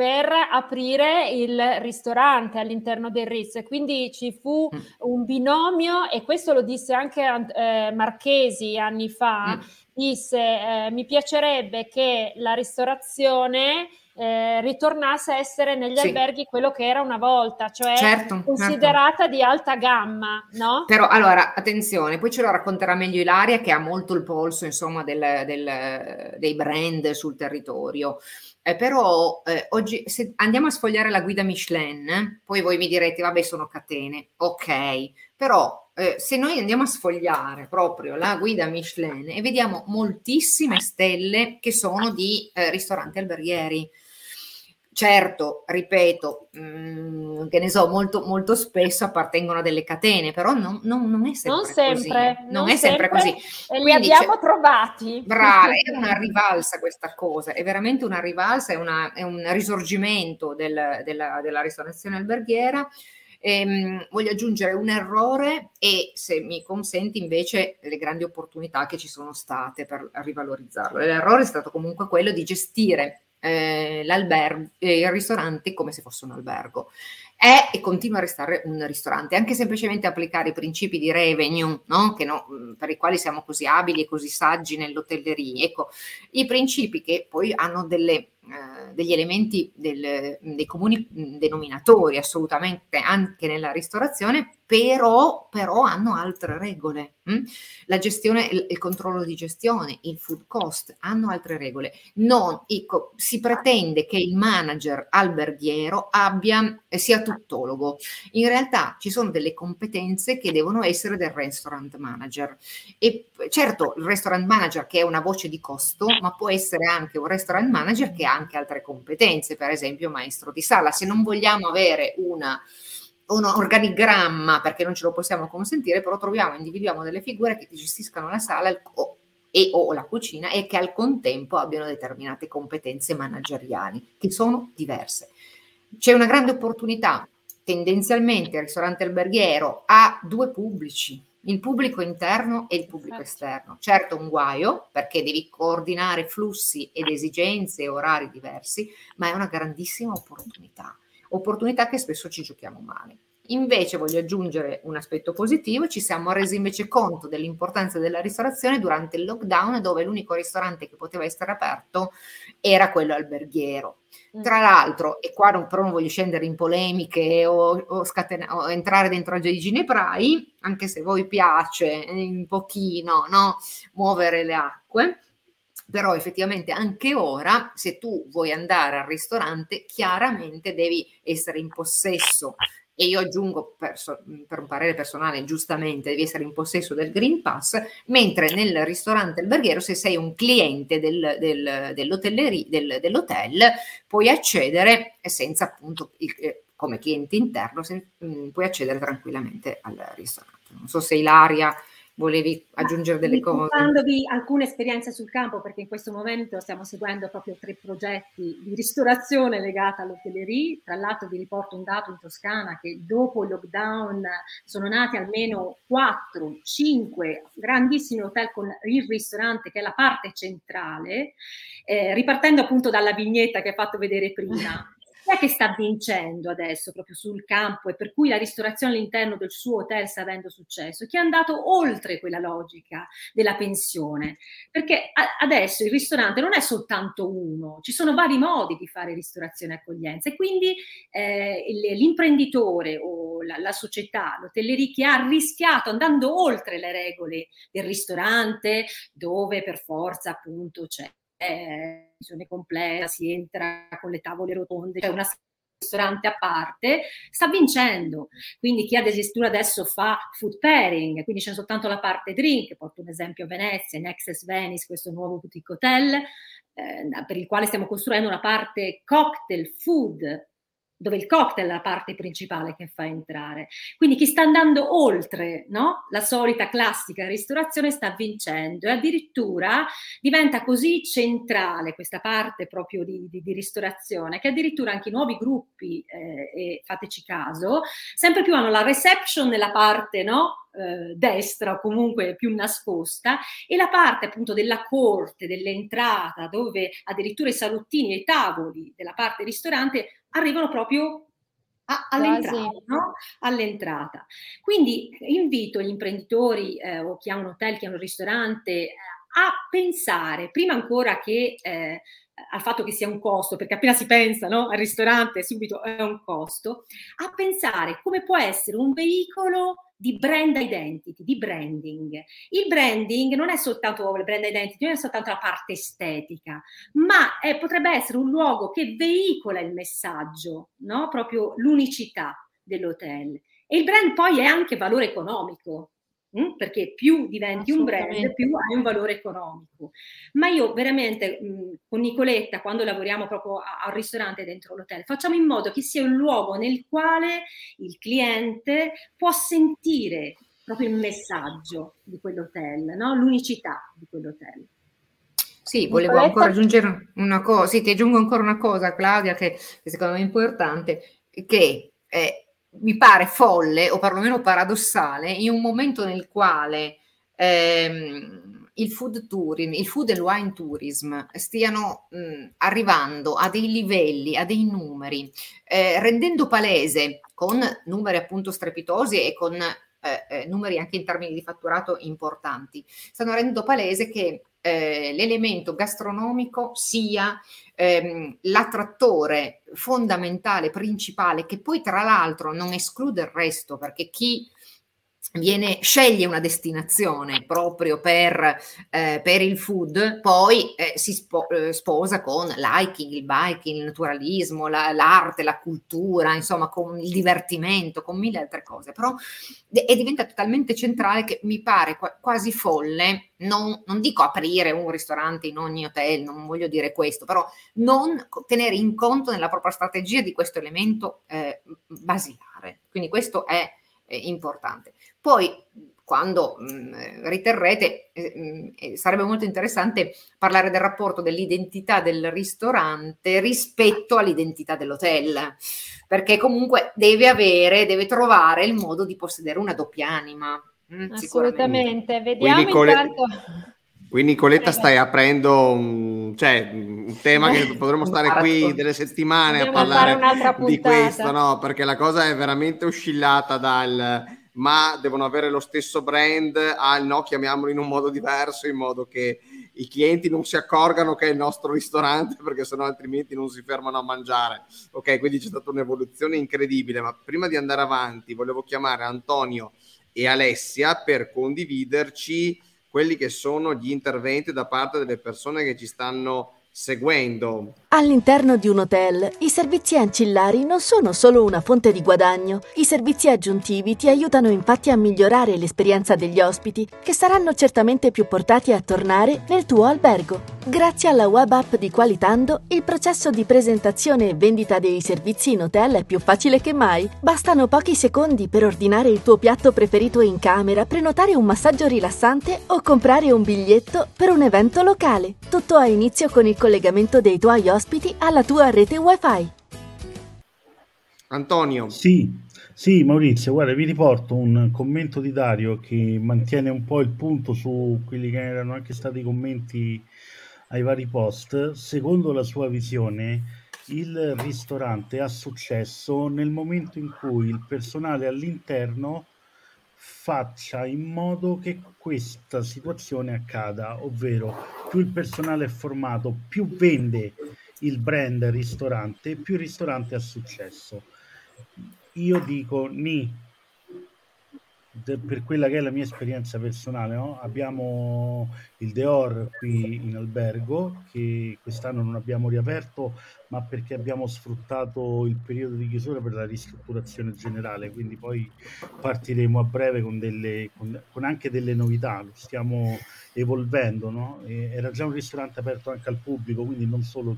per aprire il ristorante all'interno del Ritz. Quindi ci fu mm. un binomio e questo lo disse anche eh, Marchesi anni fa, mm. disse eh, mi piacerebbe che la ristorazione eh, ritornasse a essere negli sì. alberghi quello che era una volta, cioè certo, certo. considerata certo. di alta gamma, no? Però allora, attenzione, poi ce lo racconterà meglio Ilaria che ha molto il polso, insomma, del, del, dei brand sul territorio. Eh, però eh, oggi se andiamo a sfogliare la guida Michelin, poi voi mi direte, vabbè, sono catene, ok, però eh, se noi andiamo a sfogliare proprio la guida Michelin e vediamo moltissime stelle che sono di eh, ristoranti alberghieri, Certo, ripeto, mh, mm, che ne so, molto, molto, spesso appartengono a delle catene, però non, non, non è sempre, non sempre così. Non, è sempre, sempre così. E li abbiamo trovati. Brava, è una rivalsa questa cosa, è veramente una rivalsa, è, una, è un risorgimento del, della, della, ristorazione alberghiera. Ehm, voglio aggiungere un errore e, se mi consenti, invece le grandi opportunità che ci sono state per rivalorizzarlo. L'errore è stato comunque quello di gestire eh, eh, il ristorante come se fosse un albergo. è e continua a restare un ristorante, anche semplicemente applicare i principi di revenue, no? No, per i quali siamo così abili e così saggi nell'hotelleria. Ecco, i principi che poi hanno delle degli elementi del, dei comuni denominatori assolutamente anche nella ristorazione, però, però hanno altre regole. Hm? La gestione, il, controllo di gestione, il food cost hanno altre regole. Non, ecco, si pretende che il manager alberghiero abbia, eh, sia tuttologo. In realtà ci sono delle competenze che devono essere del restaurant manager. E certo, il restaurant manager che è una voce di costo, ma può essere anche un restaurant manager che anche altre competenze, per esempio maestro di sala. Se non vogliamo avere una, un organigramma perché non ce lo possiamo consentire, però troviamo, individuiamo delle figure che gestiscano la sala e, o la cucina e che al contempo abbiano determinate competenze manageriali che sono diverse. C'è una grande opportunità. Tendenzialmente il ristorante alberghiero ha due pubblici, il pubblico interno e il pubblico certo. esterno. Certo un guaio perché devi coordinare flussi ed esigenze e orari diversi, ma è una grandissima opportunità, opportunità che spesso ci giochiamo male. Invece voglio aggiungere un aspetto positivo, ci siamo resi invece conto dell'importanza della ristorazione durante il lockdown dove l'unico ristorante che poteva essere aperto era quello alberghiero. Mm. Tra l'altro, e qua non, però non voglio scendere in polemiche o, o, scatena- o entrare dentro a Gineprai, anche se a voi piace un pochino no? muovere le acque, però effettivamente anche ora, se tu vuoi andare al ristorante, chiaramente devi essere in possesso e io aggiungo per, per, un parere personale, giustamente devi essere in possesso del Green Pass, mentre nel ristorante alberghiero, se sei un cliente del, del, del, dell'hotel, puoi accedere senza appunto, il, eh, come cliente interno, se, mh, puoi accedere tranquillamente al ristorante. Non so se Ilaria volevi aggiungere delle cose. Dandovi alcune esperienze sul campo, perché in questo momento stiamo seguendo proprio tre progetti di ristorazione legata all'hotellerie. Tra l'altro vi riporto un dato in Toscana che dopo il lockdown sono nati almeno 4, 5 grandissimi hotel con il ristorante che è la parte centrale, eh, ripartendo appunto dalla vignetta che hai fatto vedere prima. È che sta vincendo adesso proprio sul campo e per cui la ristorazione all'interno del suo hotel sta avendo successo? Chi è andato oltre quella logica della pensione? Perché adesso il ristorante non è soltanto uno, ci sono vari modi di fare ristorazione e accoglienza e quindi eh, l'imprenditore o la, la società, l'hotellerie che ha rischiato andando oltre le regole del ristorante dove per forza appunto c'è eh, completa, si entra con le tavole rotonde, c'è una ristorante a parte, sta vincendo. Quindi chi addirittura adesso fa food pairing, quindi c'è soltanto la parte drink, porto un esempio a Venezia, Access Venice, questo nuovo boutique hotel, eh, per il quale stiamo costruendo una parte cocktail food dove il cocktail è la parte principale che fa entrare. Quindi chi sta andando oltre no? la solita classica ristorazione sta vincendo e addirittura diventa così centrale questa parte proprio di, di, di ristorazione che addirittura anche i nuovi gruppi, eh, e fateci caso, sempre più hanno la reception nella parte no? eh, destra o comunque più nascosta e la parte appunto della corte, dell'entrata dove addirittura i salottini e i tavoli della parte ristorante arrivano proprio a, all'entrata, no? all'entrata, Quindi invito gli imprenditori eh, o chi ha un hotel, chi ha un ristorante eh, a pensare, prima ancora che eh, al fatto che sia un costo, perché appena si pensa no, al ristorante subito è un costo, a pensare come può essere un veicolo di brand identity, di branding. Il branding non è soltanto il brand identity, non è soltanto la parte estetica, ma è, potrebbe essere un luogo che veicola il messaggio, no? proprio l'unicità dell'hotel. E il brand poi è anche valore economico, Mm? perché più diventi un brand, più hai un valore economico. Ma io veramente mh, mm, con Nicoletta, quando lavoriamo proprio al ristorante dentro l'hotel, facciamo in modo che sia un luogo nel quale il cliente può sentire proprio il messaggio di quell'hotel, no? l'unicità di quell'hotel. Sì, volevo ancora aggiungere una cosa, sì, ti aggiungo ancora una cosa, Claudia, che, che secondo me è importante, che eh, mi pare folle o perlomeno paradossale in un momento nel quale ehm, il food tourism, il food and wine tourism stiano mh, arrivando a dei livelli, a dei numeri, eh, rendendo palese con numeri appunto strepitosi e con eh, eh, numeri anche in termini di fatturato importanti, stanno rendendo palese che eh, l'elemento gastronomico sia ehm, l'attrattore fondamentale, principale, che poi tra l'altro non esclude il resto, perché chi viene, sceglie una destinazione proprio per, eh, per il food, poi eh, si spo, eh, sposa con l'hiking, il biking, il naturalismo, la, l'arte, la cultura, insomma, con il divertimento, con mille altre cose. Però e diventa totalmente centrale che mi pare qua, quasi folle, non, non, dico aprire un ristorante in ogni hotel, non voglio dire questo, però non tenere in conto nella propria strategia di questo elemento eh, basilare. Quindi questo è importante. Poi quando mh, mm, riterrete, eh, mh, mm, eh, sarebbe molto interessante parlare del rapporto dell'identità del ristorante rispetto all'identità dell'hotel, perché comunque deve avere, deve trovare il modo di possedere una doppia anima. Mh, mm, Assolutamente, vediamo Quindi, intanto... Qui Nicoletta stai aprendo un, cioè, un tema che potremmo stare qui delle settimane Dobbiamo a parlare di questo, no? Perché la cosa è veramente oscillata dal ma devono avere lo stesso brand, ah no, chiamiamolo in un modo diverso, in modo che i clienti non si accorgano che è il nostro ristorante, perché sennò altrimenti non si fermano a mangiare. Ok, quindi c'è stata un'evoluzione incredibile, ma prima di andare avanti volevo chiamare Antonio e Alessia per condividerci quelli che sono gli interventi da parte delle persone che ci stanno seguendo. All'interno di un hotel, i servizi ancillari non sono solo una fonte di guadagno. I servizi aggiuntivi ti aiutano infatti a migliorare l'esperienza degli ospiti, che saranno certamente più portati a tornare nel tuo albergo. Grazie alla web app di Qualitando, il processo di presentazione e vendita dei servizi in hotel è più facile che mai. Bastano pochi secondi per ordinare il tuo piatto preferito in camera, prenotare un massaggio rilassante o comprare un biglietto per un evento locale. Tutto ha inizio con il collegamento dei tuoi ospiti alla tua rete wifi. Antonio. Sì, sì, Maurizio, guarda, vi riporto un commento di Dario che mantiene un po' il punto su quelli che erano anche stati i commenti ai vari post. Secondo la sua visione, il ristorante ha successo nel momento in cui il personale all'interno faccia in modo che questa situazione accada, ovvero più il personale è formato, più vende il brand ristorante, più ristorante ha successo. Io dico ni per quella che è la mia esperienza personale, no? abbiamo il Deor qui in albergo che quest'anno non abbiamo riaperto, ma perché abbiamo sfruttato il periodo di chiusura per la ristrutturazione generale, quindi poi partiremo a breve con, delle, con, con anche delle novità, lo stiamo evolvendo. No? era già un ristorante aperto anche al pubblico, quindi non solo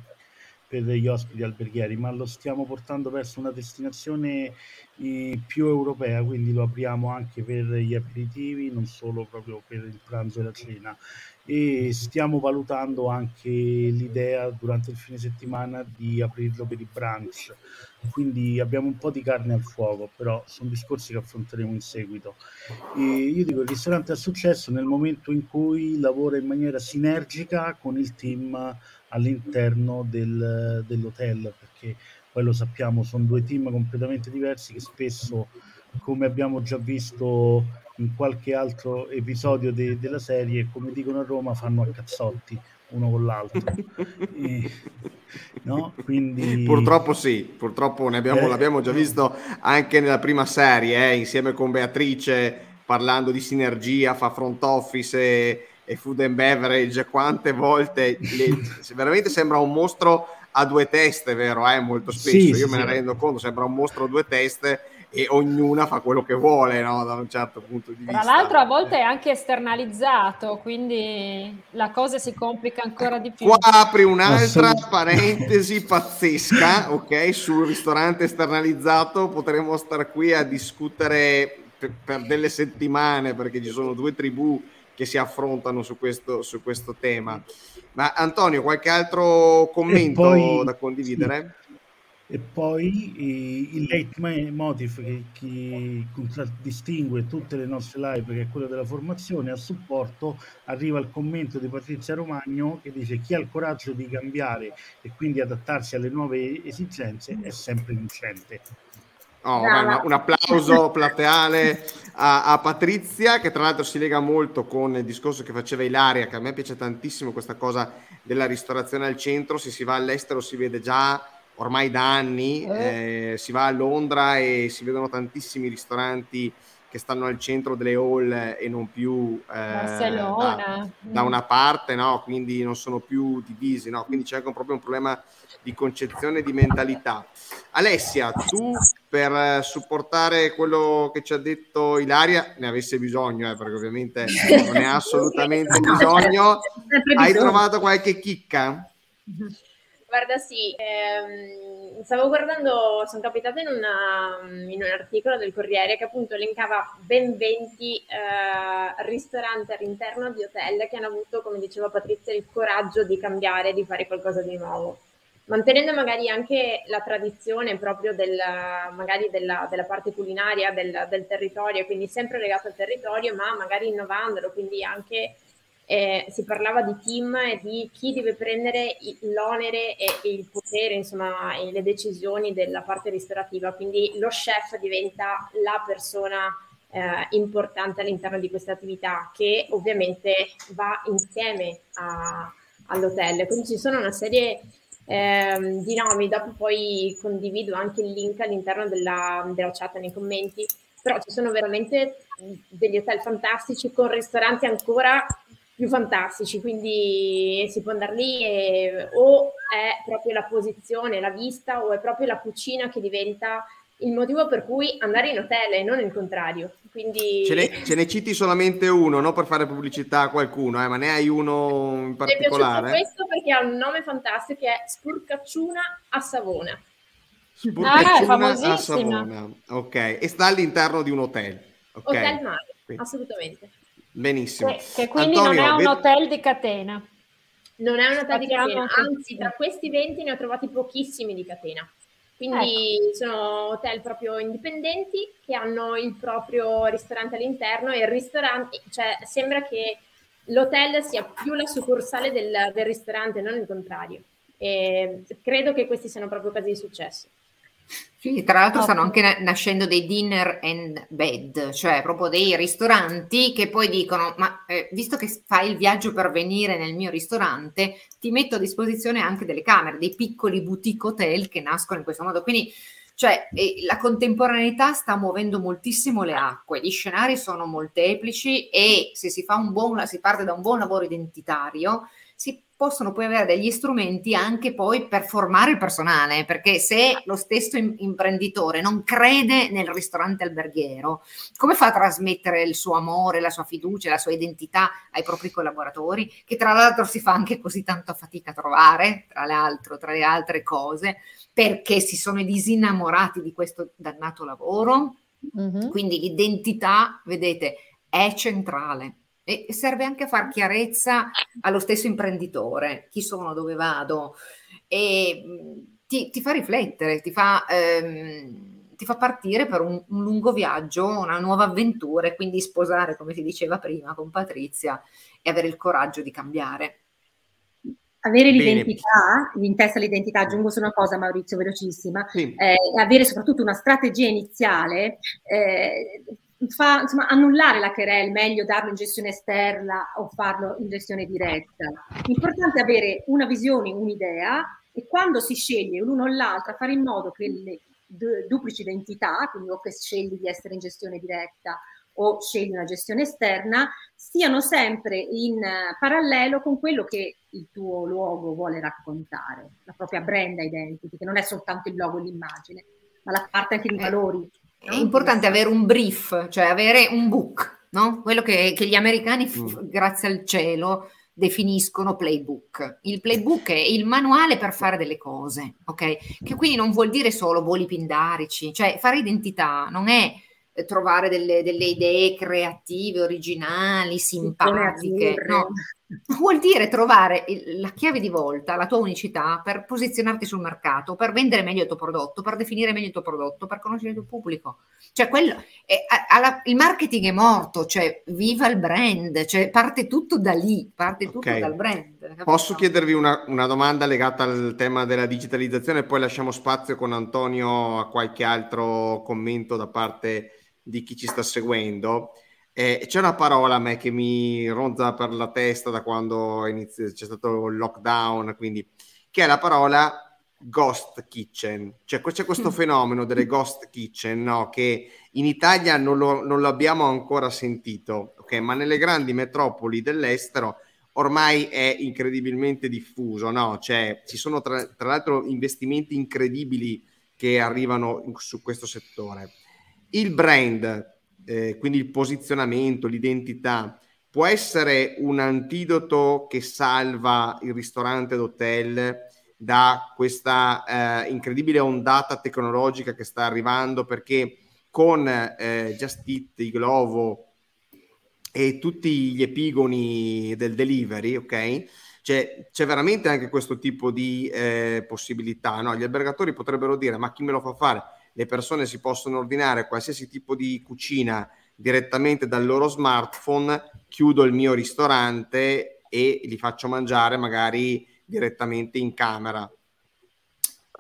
per gli ospiti alberghieri, ma lo stiamo portando verso una destinazione eh, più europea, quindi lo apriamo anche per gli aperitivi, non solo proprio per il pranzo e la cena. E stiamo valutando anche l'idea durante il fine settimana di aprirlo per i brunch. Quindi abbiamo un po' di carne al fuoco, però sono discorsi che affronteremo in seguito. E io dico il ristorante ha successo nel momento in cui lavora in maniera sinergica con il team all'interno del, dell'hotel, perché poi lo sappiamo, sono due team completamente diversi che spesso, come abbiamo già visto in qualche altro episodio de- della serie, come dicono a Roma, fanno a cazzotti uno con l'altro. e, no? Quindi... Purtroppo sì, purtroppo ne abbiamo, eh, l'abbiamo già visto anche nella prima serie, eh, insieme con Beatrice, parlando di sinergia fra front office e e food and beverage, quante volte le, veramente sembra un mostro a due teste, vero? Eh? Molto spesso sì, io sì, me ne rendo conto, sembra un mostro a due teste e ognuna fa quello che vuole no? da un certo punto di vista. Tra l'altro a volte è anche esternalizzato, quindi la cosa si complica ancora di più. Qua apri un'altra parentesi pazzesca, ok? Sul ristorante esternalizzato potremmo stare qui a discutere per, per delle settimane perché ci sono due tribù che si affrontano su questo, su questo tema. Ma Antonio, qualche altro commento poi, da condividere? Sì. e poi eh, il leitmotiv che, che contraddistingue tutte le nostre live, che è quello della formazione, a supporto arriva il commento di Patrizia Romagno che dice chi ha il coraggio di cambiare e quindi adattarsi alle nuove esigenze è sempre vincente. Oh, un, un applauso plateale a, a, Patrizia, che tra l'altro si lega molto con il discorso che faceva Ilaria, che a me piace tantissimo questa cosa della ristorazione al centro. Se si va all'estero si vede già ormai da anni, eh. Eh, si va a Londra e si vedono tantissimi ristoranti che stanno al centro delle hall e non più eh, da, da, una parte, no? quindi non sono più divisi, no? quindi c'è anche proprio un problema di concezione e di mentalità. Alessia, tu per supportare quello che ci ha detto Ilaria, ne avesse bisogno, eh, perché ovviamente non ne ha assolutamente bisogno, hai trovato qualche chicca? Guarda, sì, ehm, stavo guardando, sono capitata in, una, in, un articolo del Corriere che appunto elencava ben 20 eh, ristoranti all'interno di hotel che hanno avuto, come diceva Patrizia, il coraggio di cambiare, di fare qualcosa di nuovo. Mantenendo magari anche la tradizione proprio del, magari della, della parte culinaria del, del territorio, quindi sempre legato al territorio, ma magari innovandolo, quindi anche eh, si parlava di team e di chi deve prendere l'onere e, e, il potere, insomma, e le decisioni della parte ristorativa. Quindi lo chef diventa la persona eh, importante all'interno di questa attività che ovviamente va insieme a, all'hotel. Quindi ci sono una serie eh, di nomi, dopo poi condivido anche il link all'interno della, della chat nei commenti, però ci sono veramente degli hotel fantastici con ristoranti ancora più fantastici, quindi si può andare lì e o è proprio la posizione, la vista o è proprio la cucina che diventa il motivo per cui andare in hotel e non il contrario. Quindi... Ce, ne, ce ne citi solamente uno, non per fare pubblicità a qualcuno, eh, ma ne hai uno in particolare? Mi è questo perché ha un nome fantastico che è Spurcacciuna a Savona. Spurcacciuna ah, a Savona, ok. E sta all'interno di un hotel. Okay. Hotel mare, assolutamente. Benissimo. Che, che quindi Antonio, non è un hotel di catena. Non è un hotel di catena, anzi tra questi 20 ne ho trovati pochissimi di catena. Quindi ecco. sono hotel proprio indipendenti che hanno il proprio ristorante all'interno e il ristorante, cioè sembra che l'hotel sia più la succursale del, del ristorante, non il contrario. E credo che questi siano proprio casi di successo. Sì, tra l'altro stanno anche nascendo dei dinner and bed, cioè proprio dei ristoranti che poi dicono, ma eh, visto che fai il viaggio per venire nel mio ristorante, ti metto a disposizione anche delle camere, dei piccoli boutique hotel che nascono in questo modo. Quindi, cioè, eh, la contemporaneità sta muovendo moltissimo le acque, gli scenari sono molteplici e se si, fa un buon, si parte da un buon lavoro identitario, possono poi avere degli strumenti anche poi per formare il personale, perché se lo stesso imprenditore non crede nel ristorante alberghiero, come fa a trasmettere il suo amore, la sua fiducia, la sua identità ai propri collaboratori, che tra l'altro si fa anche così tanto fatica a trovare, tra l'altro, tra le altre cose, perché si sono disinnamorati di questo dannato lavoro. Mm-hmm. Quindi l'identità, vedete, è centrale e serve anche a far chiarezza allo stesso imprenditore, chi sono, dove vado, e ti, ti fa riflettere, ti fa, ehm, ti fa partire per un, un, lungo viaggio, una nuova avventura e quindi sposare, come si diceva prima con Patrizia, e avere il coraggio di cambiare. Avere l'identità, in testa l'identità, aggiungo solo una cosa Maurizio, velocissima, sì. eh, avere soprattutto una strategia iniziale, eh, fa insomma, annullare la querel, meglio darlo in gestione esterna o farlo in gestione diretta. L'importante è avere una visione, un'idea e quando si sceglie l'uno o l'altra fare in modo che le du- duplici identità, quindi o che scegli di essere in gestione diretta o scegli una gestione esterna, siano sempre in parallelo con quello che il tuo luogo vuole raccontare, la propria brand identity, che non è soltanto il logo e l'immagine, ma la parte anche di eh. valori è importante avere un brief, cioè avere un book, no? Quello che, che gli americani, mm. grazie al cielo, definiscono playbook. Il playbook è il manuale per fare delle cose, ok? Che quindi non vuol dire solo voli pindarici, cioè fare identità non è eh, trovare delle, delle idee creative, originali, simpatiche, no? Vuol dire trovare il, la chiave di volta, la tua unicità per posizionarti sul mercato, per vendere meglio il tuo prodotto, per definire meglio il tuo prodotto, per conoscere il tuo pubblico. Cioè, quello, è, alla, il marketing è morto, cioè viva il brand, cioè parte tutto da lì, parte tutto okay. dal brand. Capito? Posso chiedervi una, una, domanda legata al tema della digitalizzazione poi lasciamo spazio con Antonio a qualche altro commento da parte di chi ci sta seguendo. Eh, c'è una parola a me che mi ronza per la testa da quando inizio, c'è stato il lockdown, quindi, che è la parola ghost kitchen. Cioè c'è questo mm. fenomeno delle ghost kitchen no? che in Italia non, lo, non l'abbiamo ancora sentito, okay? ma nelle grandi metropoli dell'estero ormai è incredibilmente diffuso. No? Cioè, ci sono tra, tra l'altro investimenti incredibili che arrivano su questo settore. Il brand eh, quindi il posizionamento, l'identità, può essere un antidoto che salva il ristorante d'hotel da questa eh, incredibile ondata tecnologica che sta arrivando perché con eh, Just Eat, Glovo e tutti gli epigoni del delivery, ok? Cioè, c'è veramente anche questo tipo di eh, possibilità. No? Gli albergatori potrebbero dire: Ma chi me lo fa fare? Le persone si possono ordinare qualsiasi tipo di cucina direttamente dal loro smartphone, chiudo il mio ristorante e li faccio mangiare magari direttamente in camera.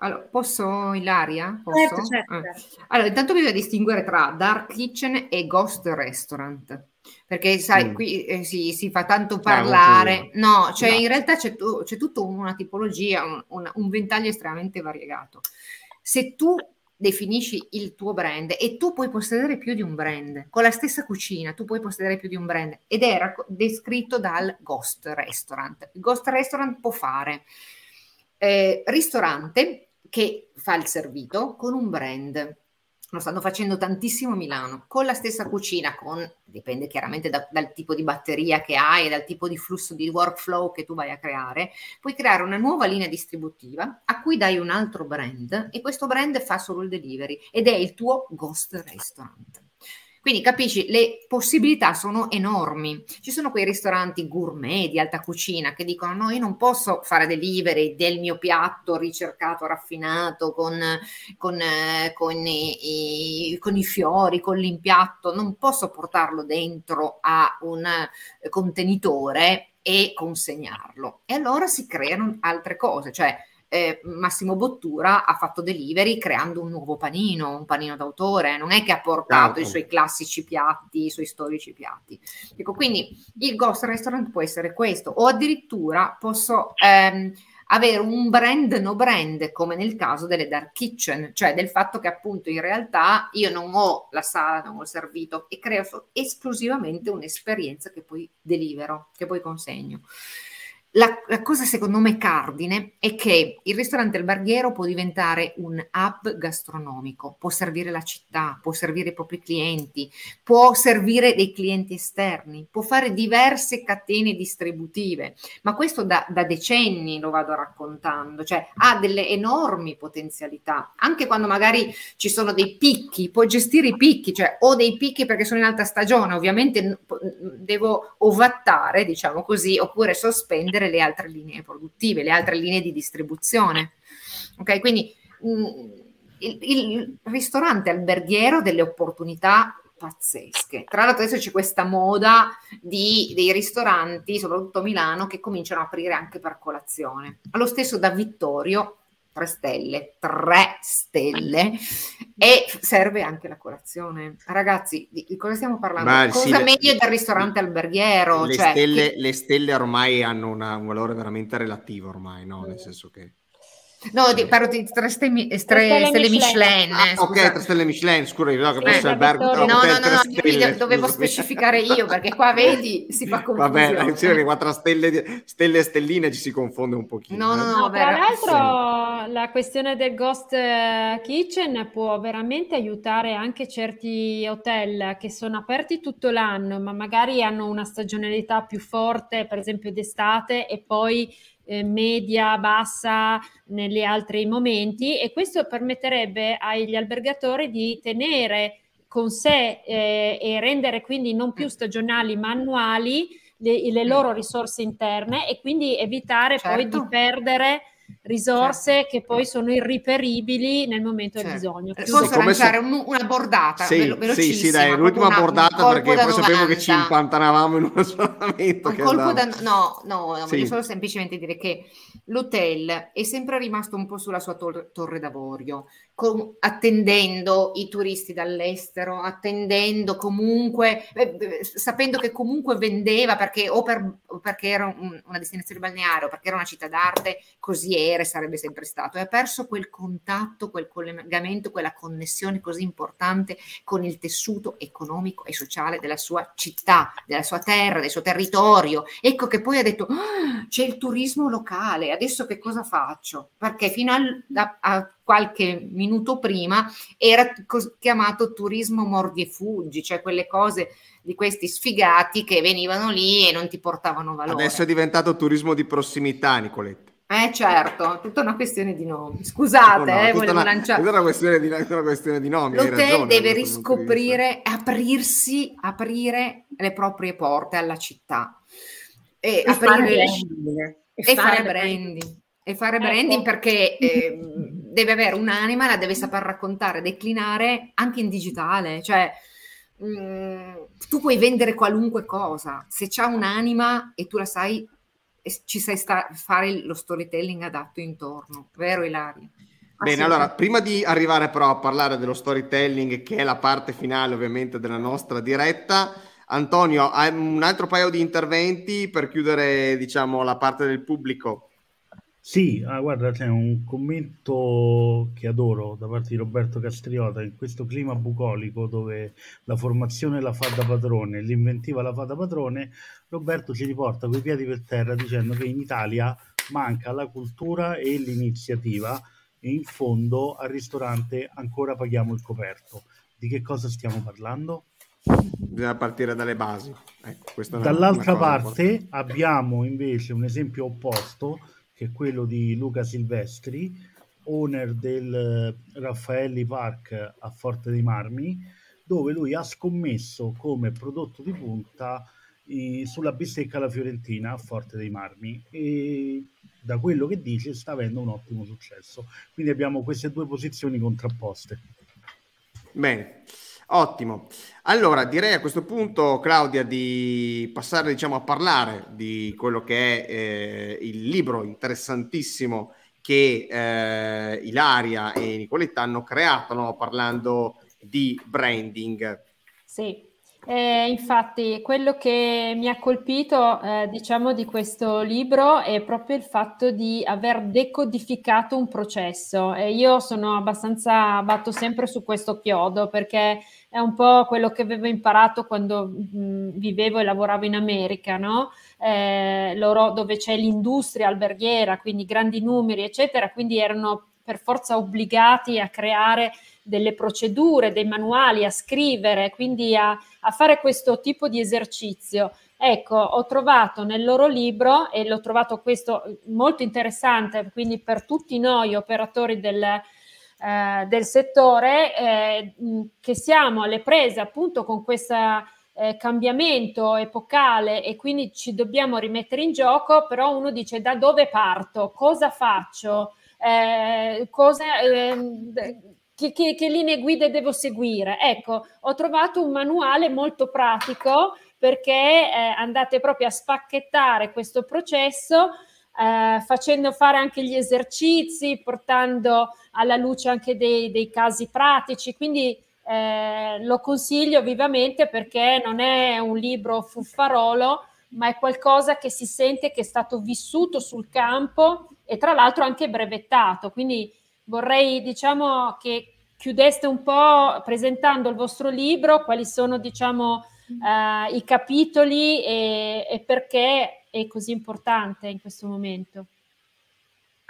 Allora, posso Ilaria? Posso? Certo, certo. Allora, intanto bisogna distinguere tra dark kitchen e ghost restaurant. Perché sai, mm. qui eh, si, si, fa tanto parlare, no, cioè no. in realtà c'è, c'è tutta una tipologia, un, un, un ventaglio estremamente variegato. Se tu definisci il tuo brand e tu puoi possedere più di un brand. Con la stessa cucina tu puoi possedere più di un brand ed era descritto dal Ghost Restaurant. Il Ghost Restaurant può fare eh, ristorante che fa il servito con un brand lo stanno facendo tantissimo a Milano, con la stessa cucina, con, dipende chiaramente da, dal tipo di batteria che hai e dal tipo di flusso di workflow che tu vai a creare, puoi creare una nuova linea distributiva a cui dai un altro brand e questo brand fa solo il delivery ed è il tuo ghost restaurant. Quindi capisci, le possibilità sono enormi. Ci sono quei ristoranti gourmet di alta cucina che dicono no, io non posso fare delivery del mio piatto ricercato, raffinato, con, con, eh, con, i, con i fiori, con l'impiatto, non posso portarlo dentro a un contenitore e consegnarlo. E allora si creano altre cose, cioè eh, Massimo Bottura ha fatto delivery creando un nuovo panino, un panino d'autore, non è che ha portato i suoi classici piatti, i suoi storici piatti. Ecco, quindi il ghost restaurant può essere questo, o addirittura posso ehm, avere un brand no brand, come nel caso delle dark kitchen, cioè del fatto che appunto in realtà io non ho la sala, non ho il servito e creo esclusivamente un'esperienza che poi delivero, che poi consegno. La, la, cosa secondo me cardine è che il ristorante alberghiero può diventare un hub gastronomico, può servire la città, può servire i propri clienti, può servire dei clienti esterni, può fare diverse catene distributive, ma questo da, da decenni lo vado raccontando, cioè ha delle enormi potenzialità, anche quando magari ci sono dei picchi, può gestire i picchi, cioè ho dei picchi perché sono in alta stagione, ovviamente devo ovattare, diciamo così, oppure sospendere le altre linee produttive, le altre linee di distribuzione. Ok, quindi mh, mm, il, il ristorante alberghiero delle opportunità pazzesche. Tra l'altro adesso c'è questa moda di, dei ristoranti, soprattutto a Milano, che cominciano a aprire anche per colazione. Allo stesso da Vittorio tre stelle, tre stelle e serve anche la colazione. Ragazzi, di, di cosa stiamo parlando? Ma, cosa sì, meglio le, del ristorante alberghiero? Le, cioè, stelle, che... le stelle ormai hanno una, un valore veramente relativo ormai, no? Nel senso che No, di, parlo di tre, stelle, tre stelle, stelle Michelin. Michelin ah, ok, tre stelle Michelin, scusa, no, che sì, albergo. No, no, no, no stelle, dovevo specificare io perché qua vedi si fa confusione. Vabbè, sì, che qua tra stelle, stelle e stelline ci si confonde un pochino. No, no, eh. no, tra l'altro sì. la questione del ghost eh, kitchen può veramente aiutare anche certi hotel che sono aperti tutto l'anno, ma magari hanno una stagionalità più forte, per esempio d'estate e poi eh, media, bassa negli altri momenti e questo permetterebbe agli albergatori di tenere con sé eh, e rendere quindi non più stagionali ma annuali le, le loro risorse interne e quindi evitare certo. poi di certo. perdere risorse certo. che poi sono irriperibili nel momento certo. del bisogno. Quindi Posso lanciare se... un, una bordata? Sì, velo- sì, sì, dai, l'ultima una, bordata perché poi sapevo che ci impantanavamo in un ragionamento. Un colpo da... No, no, no sì. voglio solo semplicemente dire che l'hotel è sempre rimasto un po' sulla sua tor- torre d'avorio con, attendendo i turisti dall'estero, attendendo comunque, eh, sapendo che comunque vendeva perché o, per, perché era un, una destinazione balneare o perché era una città d'arte, così era e sarebbe sempre stato. E ha perso quel contatto, quel collegamento, quella connessione così importante con il tessuto economico e sociale della sua città, della sua terra, del suo territorio. Ecco che poi ha detto, ah, c'è il turismo locale, adesso che cosa faccio? Perché fino a, a qualche minuto prima era cos- chiamato turismo mordi e fuggi, cioè quelle cose di questi sfigati che venivano lì e non ti portavano valore. Adesso è diventato turismo di prossimità, Nicoletta. Eh certo, tutta una questione di nomi. Scusate, no, no, eh, volevo una, lanciare. Tutta una questione di, una questione di nomi. L'hotel ragione, deve riscoprire, aprirsi, aprire le proprie porte alla città. E, e aprire fare branding. E, e fare branding. E fare ecco. branding perché eh, deve avere un'anima, la deve saper raccontare, declinare anche in digitale. Cioè, mh, mm, tu puoi vendere qualunque cosa, se c'ha un'anima e tu la sai, ci sai sta- fare lo storytelling adatto intorno, vero Ilaria? Bene, allora, prima di arrivare però a parlare dello storytelling, che è la parte finale ovviamente della nostra diretta, Antonio, hai un altro paio di interventi per chiudere, diciamo, la parte del pubblico. Sì, ah, guarda, c'è un commento che adoro da parte di Roberto Castriota in questo clima bucolico dove la formazione la fa da padrone, l'inventiva la fa da padrone. Roberto ci riporta coi piedi per terra dicendo che in Italia manca la cultura e l'iniziativa e in fondo al ristorante ancora paghiamo il coperto. Di che cosa stiamo parlando? Bisogna partire dalle basi. Ecco, Dall'altra parte abbiamo invece un esempio opposto che è quello di Luca Silvestri, owner del eh, Raffaelli Park a Forte dei Marmi, dove lui ha scommesso come prodotto di punta eh, sulla bistecca alla Fiorentina a Forte dei Marmi e da quello che dice sta avendo un ottimo successo. Quindi abbiamo queste due posizioni contrapposte. Bene. Ottimo. Allora, direi a questo punto, Claudia, di passare diciamo, a parlare di quello che è eh, il libro interessantissimo che eh, Ilaria e Nicoletta hanno creato, no? parlando di branding. Sì, eh, infatti, quello che mi ha colpito, eh, diciamo, di questo libro è proprio il fatto di aver decodificato un processo. E io sono abbastanza, batto sempre su questo chiodo perché è un po' quello che avevo imparato quando mh, vivevo e lavoravo in America, no? Eh, loro, dove c'è l'industria alberghiera, quindi grandi numeri, eccetera, quindi erano per forza obbligati a creare delle procedure, dei manuali, a scrivere, quindi a, a fare questo tipo di esercizio. Ecco, ho trovato nel loro libro, e l'ho trovato questo molto interessante, quindi per tutti noi operatori del, eh, del settore, eh, che siamo alle prese appunto con questo eh, cambiamento epocale e quindi ci dobbiamo rimettere in gioco, però uno dice da dove parto, cosa faccio, eh, cosa, ehm, che, che, che linee guida devo seguire. Ecco, ho trovato un manuale molto pratico perché eh, andate proprio a spacchettare questo processo eh, facendo fare anche gli esercizi, portando alla luce anche dei, dei casi pratici. Quindi eh, lo consiglio vivamente perché non è un libro fuffarolo, ma è qualcosa che si sente che è stato vissuto sul campo e tra l'altro anche brevettato. Quindi vorrei diciamo che chiudeste un po' presentando il vostro libro, quali sono diciamo eh, i capitoli e, e perché è così importante in questo momento.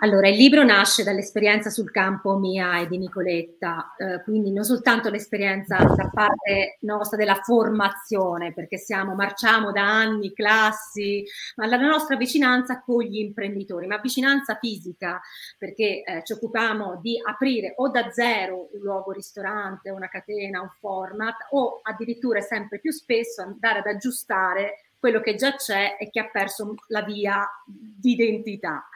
Allora, il libro nasce dall'esperienza sul campo mia e di Nicoletta, eh, quindi non soltanto l'esperienza da parte nostra della formazione, perché siamo, marciamo da anni, classi, ma la nostra vicinanza con gli imprenditori, ma vicinanza fisica, perché eh, ci occupiamo di aprire o da zero un luogo ristorante, una catena, un format, o addirittura sempre più spesso andare ad aggiustare quello che già c'è e che ha perso la via d'identità.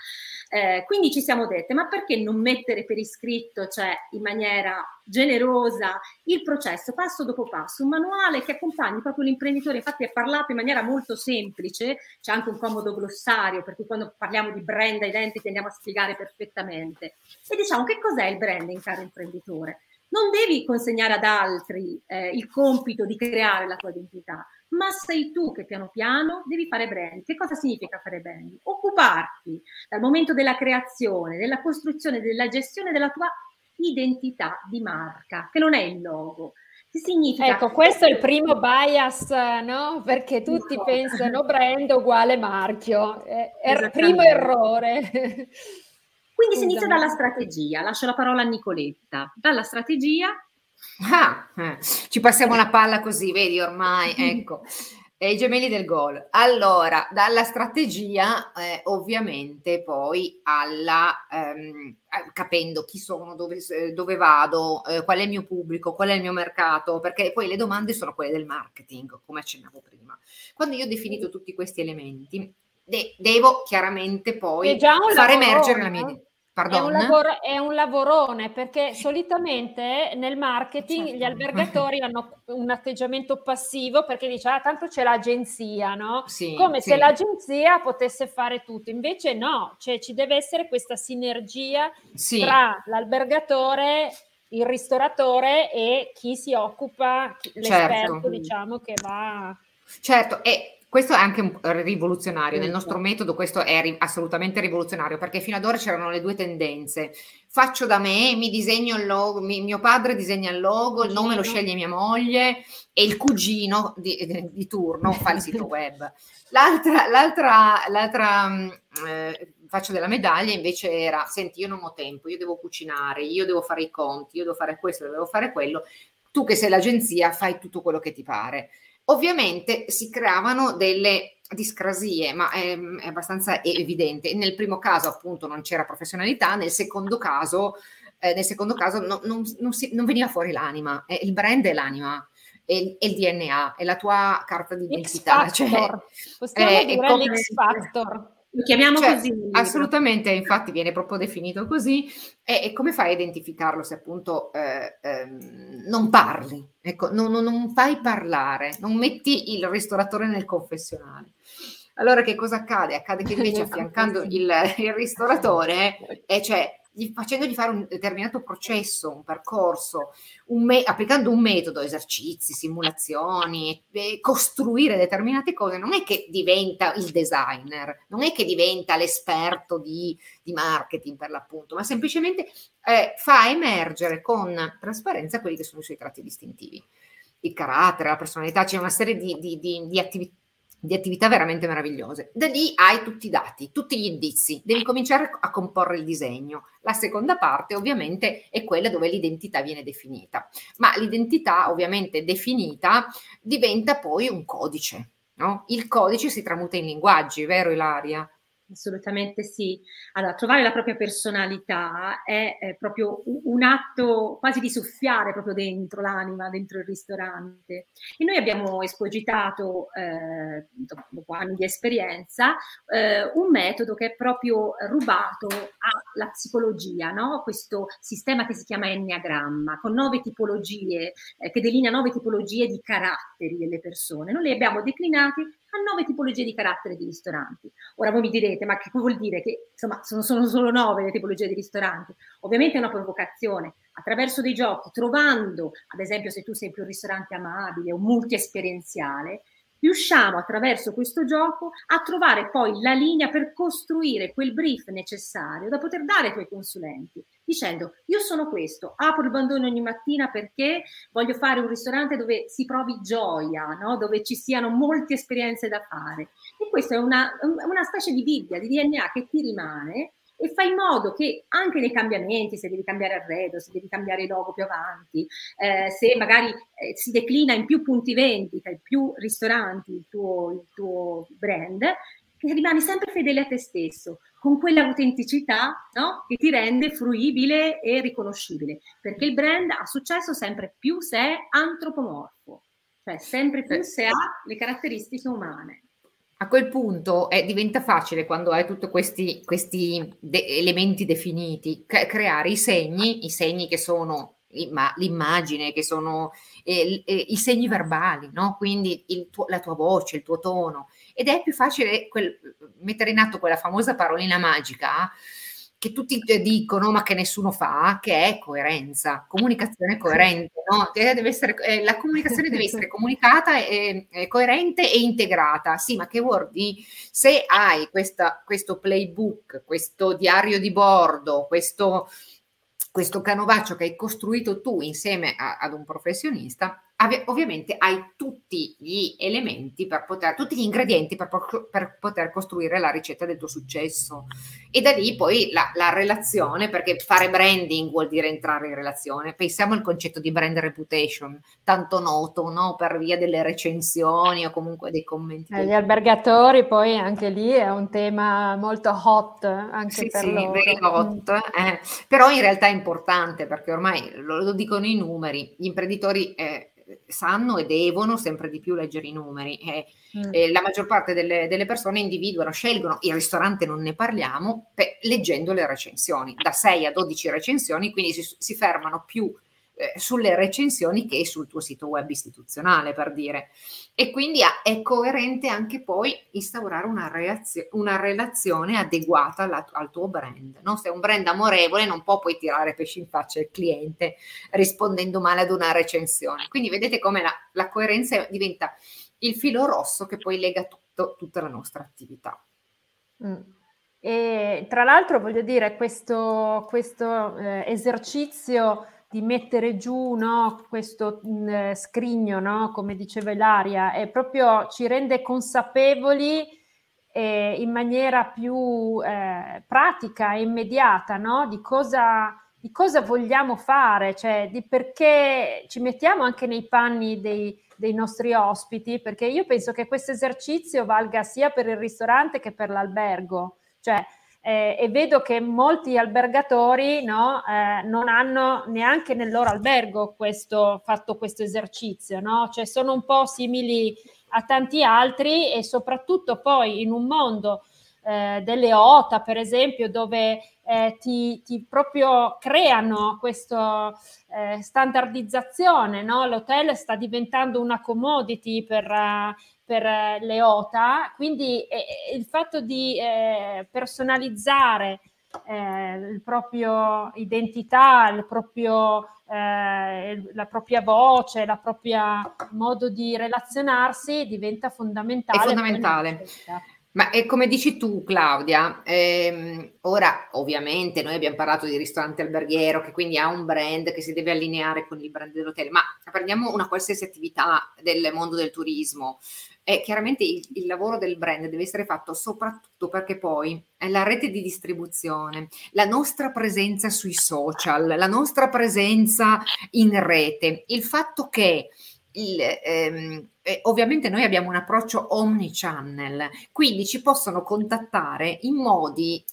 Eh, quindi ci siamo dette, ma perché non mettere per iscritto, cioè in maniera generosa, il processo passo dopo passo, un manuale che accompagni proprio l'imprenditore, infatti è parlato in maniera molto semplice, c'è anche un comodo glossario, per cui quando parliamo di brand identity andiamo a spiegare perfettamente. E diciamo che cos'è il branding, caro imprenditore? Non devi consegnare ad altri eh, il compito di creare la tua identità, ma sei tu che piano piano devi fare brand. Che cosa significa fare brand? Occuparti dal momento della creazione, della costruzione, della gestione della tua identità di marca, che non è il logo. Significa ecco, questo è il primo bias, no? Perché tutti pensano brand uguale marchio. È il primo errore. Quindi si inizia dalla strategia. Lascio la parola a Nicoletta. Dalla strategia Ah, eh, ci passiamo la palla così, vedi ormai, ecco. E i gemelli del gol. Allora, dalla strategia, eh, ovviamente, poi alla ehm, eh, capendo chi sono, dove, dove vado, eh, qual è il mio pubblico, qual è il mio mercato, perché poi le domande sono quelle del marketing, come accennavo prima. Quando io ho definito tutti questi elementi, de- devo chiaramente poi far emergere la mia idea. È un, lavoro, è un, lavorone perché solitamente nel marketing certo. gli albergatori hanno un atteggiamento passivo perché dice ah tanto c'è l'agenzia, no? Sì, Come sì. se l'agenzia potesse fare tutto, invece no, cioè ci deve essere questa sinergia sì. tra l'albergatore, il ristoratore e chi si occupa, l'esperto certo. diciamo che va... Certo, e questo è anche rivoluzionario, nel nostro metodo questo è ri- assolutamente rivoluzionario perché fino ad ora c'erano le due tendenze. Faccio da me, mi disegno il logo, mi, mio padre disegna il logo, il nome lo sceglie mia moglie e il cugino di, di, turno fa il sito web. L'altra, l'altra, l'altra eh, faccia della medaglia invece era, senti io non ho tempo, io devo cucinare, io devo fare i conti, io devo fare questo, devo fare quello, tu che sei l'agenzia fai tutto quello che ti pare. Ovviamente si creavano delle discrasie, ma è, è, abbastanza evidente. Nel primo caso appunto non c'era professionalità, nel secondo caso, eh, nel secondo caso no, non, non, si, non, veniva fuori l'anima, eh, il brand è l'anima. È, è il DNA, è la tua carta di identità. Cioè, Possiamo eh, dire l'X Factor. Lo chiamiamo cioè, così. Assolutamente, infatti viene proprio definito così. E, e come fai a identificarlo se appunto eh, eh, non parli? Ecco, non, non, non, fai parlare, non metti il ristoratore nel confessionale. Allora che cosa accade? Accade che invece affiancando il, il ristoratore, e cioè facendogli fare un determinato processo, un percorso, un me- applicando un metodo, esercizi, simulazioni, costruire determinate cose, non è che diventa il designer, non è che diventa l'esperto di, di marketing per l'appunto, ma semplicemente eh, fa emergere con trasparenza quelli che sono i suoi tratti distintivi. Il carattere, la personalità, c'è una serie di, di, di attività di attività veramente meravigliose. Da lì hai tutti i dati, tutti gli indizi, devi cominciare a comporre il disegno. La seconda parte ovviamente è quella dove l'identità viene definita, ma l'identità ovviamente definita diventa poi un codice. No? Il codice si tramuta in linguaggi, vero Ilaria? Assolutamente sì. Allora, trovare la propria personalità è, è, proprio un atto quasi di soffiare proprio dentro l'anima, dentro il ristorante. E noi abbiamo espogitato, eh, dopo anni di esperienza, eh, un metodo che è proprio rubato alla psicologia, no? questo sistema che si chiama Enneagramma, con nove tipologie, eh, che delinea nove tipologie di caratteri delle persone. Noi li abbiamo declinati a nove tipologie di carattere di ristoranti. Ora voi mi direte, ma che vuol dire? Che insomma sono, sono solo nove le tipologie di ristoranti? Ovviamente è una provocazione, attraverso dei giochi, trovando, ad esempio se tu sei più un ristorante amabile o multiesperienziale, riusciamo attraverso questo gioco a trovare poi la linea per costruire quel brief necessario da poter dare ai tuoi consulenti, dicendo io sono questo, apro il bandone ogni mattina perché voglio fare un ristorante dove si provi gioia, no? dove ci siano molte esperienze da fare. E questa è una, una specie di Bibbia, di DNA che ti rimane e fai in modo che anche nei cambiamenti, se devi cambiare arredo, se devi cambiare logo più avanti, eh, se magari eh, si declina in più punti vendita, in più ristoranti il tuo, il tuo brand, che rimani sempre fedele a te stesso, con quell'autenticità no? che ti rende fruibile e riconoscibile, perché il brand ha successo sempre più se è antropomorfo, cioè sempre più se ha le caratteristiche umane. A quel punto eh, diventa facile quando hai tutti questi, questi de- elementi definiti, c- creare i segni, i segni che sono ma l'immagine, che sono eh, eh, i segni verbali, no? quindi tuo, la tua voce, il tuo tono. Ed è più facile quel, mettere in atto quella famosa parolina magica che tutti dicono ma che nessuno fa, che è coerenza, comunicazione coerente. No? Essere, eh, la comunicazione deve essere comunicata, e, e coerente e integrata. Sì, ma che vuol dire? Se hai questa, questo playbook, questo diario di bordo, questo questo canovaccio che hai costruito tu insieme a, ad un professionista, ovviamente hai tutti gli elementi per poter, tutti gli ingredienti per, per, poter costruire la ricetta del tuo successo. E da lì poi la, la, relazione, perché fare branding vuol dire entrare in relazione. Pensiamo al concetto di brand reputation, tanto noto no? per via delle recensioni o comunque dei commenti. Eh, gli albergatori poi anche lì è un tema molto hot anche sì, per sì, loro. Hot, eh. però in realtà è importante perché ormai lo, lo dicono i numeri, gli imprenditori... Eh, sanno e devono sempre di più leggere i numeri. E, mm. e la maggior parte delle, delle, persone individuano, scelgono, il ristorante non ne parliamo, per, leggendo le recensioni, da 6 a 12 recensioni, quindi si, si fermano più eh, sulle recensioni che sul tuo sito web istituzionale, per dire. E quindi è coerente anche poi instaurare una, reazio- una relazione adeguata alla, al tuo brand. No? Se è un brand amorevole non può poi tirare pesci in faccia al cliente rispondendo male ad una recensione. Quindi vedete come la, la coerenza diventa il filo rosso che poi lega tutto, tutta la nostra attività. Mm. E tra l'altro voglio dire, questo, questo eh, esercizio di mettere giù no, questo mh, mm, scrigno, no, come diceva Ilaria, è proprio ci rende consapevoli eh, in maniera più eh, pratica e immediata no, di, cosa, di cosa vogliamo fare, cioè di perché ci mettiamo anche nei panni dei, dei nostri ospiti, perché io penso che questo esercizio valga sia per il ristorante che per l'albergo. Cioè, eh, e vedo che molti albergatori no, eh, non hanno neanche nel loro albergo questo, fatto questo esercizio, no? cioè sono un po' simili a tanti altri e soprattutto poi in un mondo eh, delle OTA, per esempio, dove eh, ti, ti, proprio creano questa eh, standardizzazione, no? l'hotel sta diventando una commodity per, uh, per eh, le OTA, quindi eh, il fatto di eh, personalizzare eh, il proprio identità, il proprio, eh, la propria voce, la propria modo di relazionarsi diventa fondamentale. È fondamentale. Ma è come dici tu, Claudia, ehm, ora ovviamente noi abbiamo parlato di ristorante alberghiero che quindi ha un brand che si deve allineare con il brand dell'hotel, ma prendiamo una qualsiasi attività del mondo del turismo. Eh, chiaramente il, il, lavoro del brand deve essere fatto soprattutto perché poi è la rete di distribuzione, la nostra presenza sui social, la nostra presenza in rete, il fatto che il, ehm, eh, ovviamente noi abbiamo un approccio omnichannel, quindi ci possono contattare in modi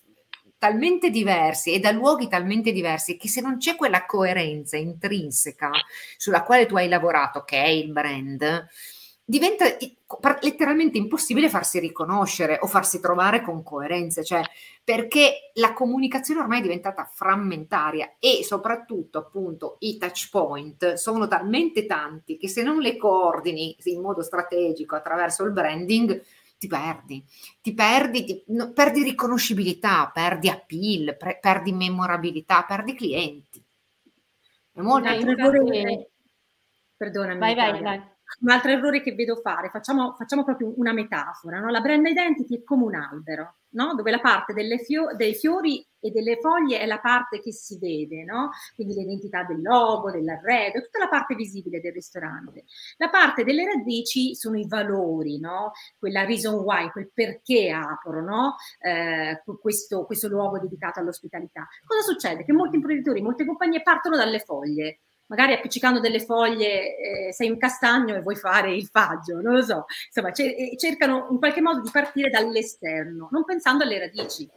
talmente diversi e da luoghi talmente diversi che se non c'è quella coerenza intrinseca sulla quale tu hai lavorato, che è il brand, diventa letteralmente impossibile farsi riconoscere o farsi trovare con coerenza, cioè perché la comunicazione ormai è diventata frammentaria e soprattutto appunto i touch point sono talmente tanti che se non le coordini in modo strategico attraverso il branding ti perdi, ti perdi, ti, no, perdi riconoscibilità, perdi appeal, pre, perdi memorabilità, perdi clienti. È molto importante. Perdonami. Vai, vai, vai un altro errore che vedo fare, facciamo, facciamo proprio una metafora, no? la brand identity è come un albero, no? dove la parte fio- dei fiori e delle foglie è la parte che si vede, no? quindi l'identità del logo, dell'arredo, tutta la parte visibile del ristorante. La parte delle radici sono i valori, quella reason why, quel perché apro eh, questo, questo luogo dedicato all'ospitalità. Cosa succede? Che molti imprenditori, molte compagnie partono dalle foglie magari appiccicando delle foglie eh, sei un castagno e vuoi fare il faggio, non lo so, insomma c- cercano in qualche modo di partire dall'esterno, non pensando alle radici.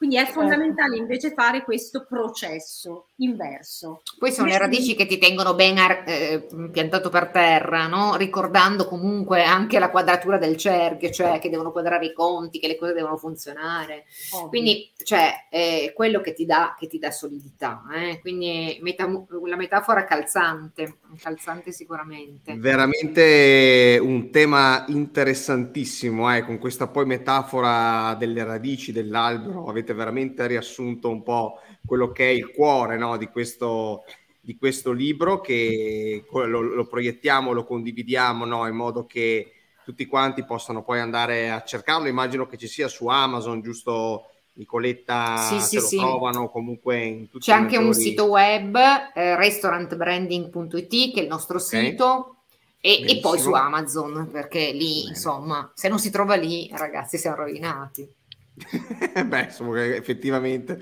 Quindi è fondamentale invece fare questo processo inverso. Poi sono le radici che ti tengono ben eh, piantato per terra, no? ricordando comunque anche la quadratura del cerchio, cioè che devono quadrare i conti, che le cose devono funzionare. Ovvio. Quindi cioè, è quello che ti dà, che ti dà solidità. Eh? Quindi meta- la metafora calzante, calzante sicuramente. Veramente un tema interessantissimo, eh? con questa poi metafora delle radici dell'albero. Avete avete veramente riassunto un po' quello che è il cuore no, di, questo, di, questo, libro che lo, lo proiettiamo, lo condividiamo no, in modo che tutti quanti possano poi andare a cercarlo. Immagino che ci sia su Amazon, giusto? Nicoletta sì, sì, lo sì. trovano comunque in tutti C'è anche un sito web, eh, restaurantbranding.it, che è il nostro okay. sito, e, e, poi su Amazon, perché lì, Bene. insomma, se non si trova lì, ragazzi, siamo rovinati. Beh, insomma, effettivamente,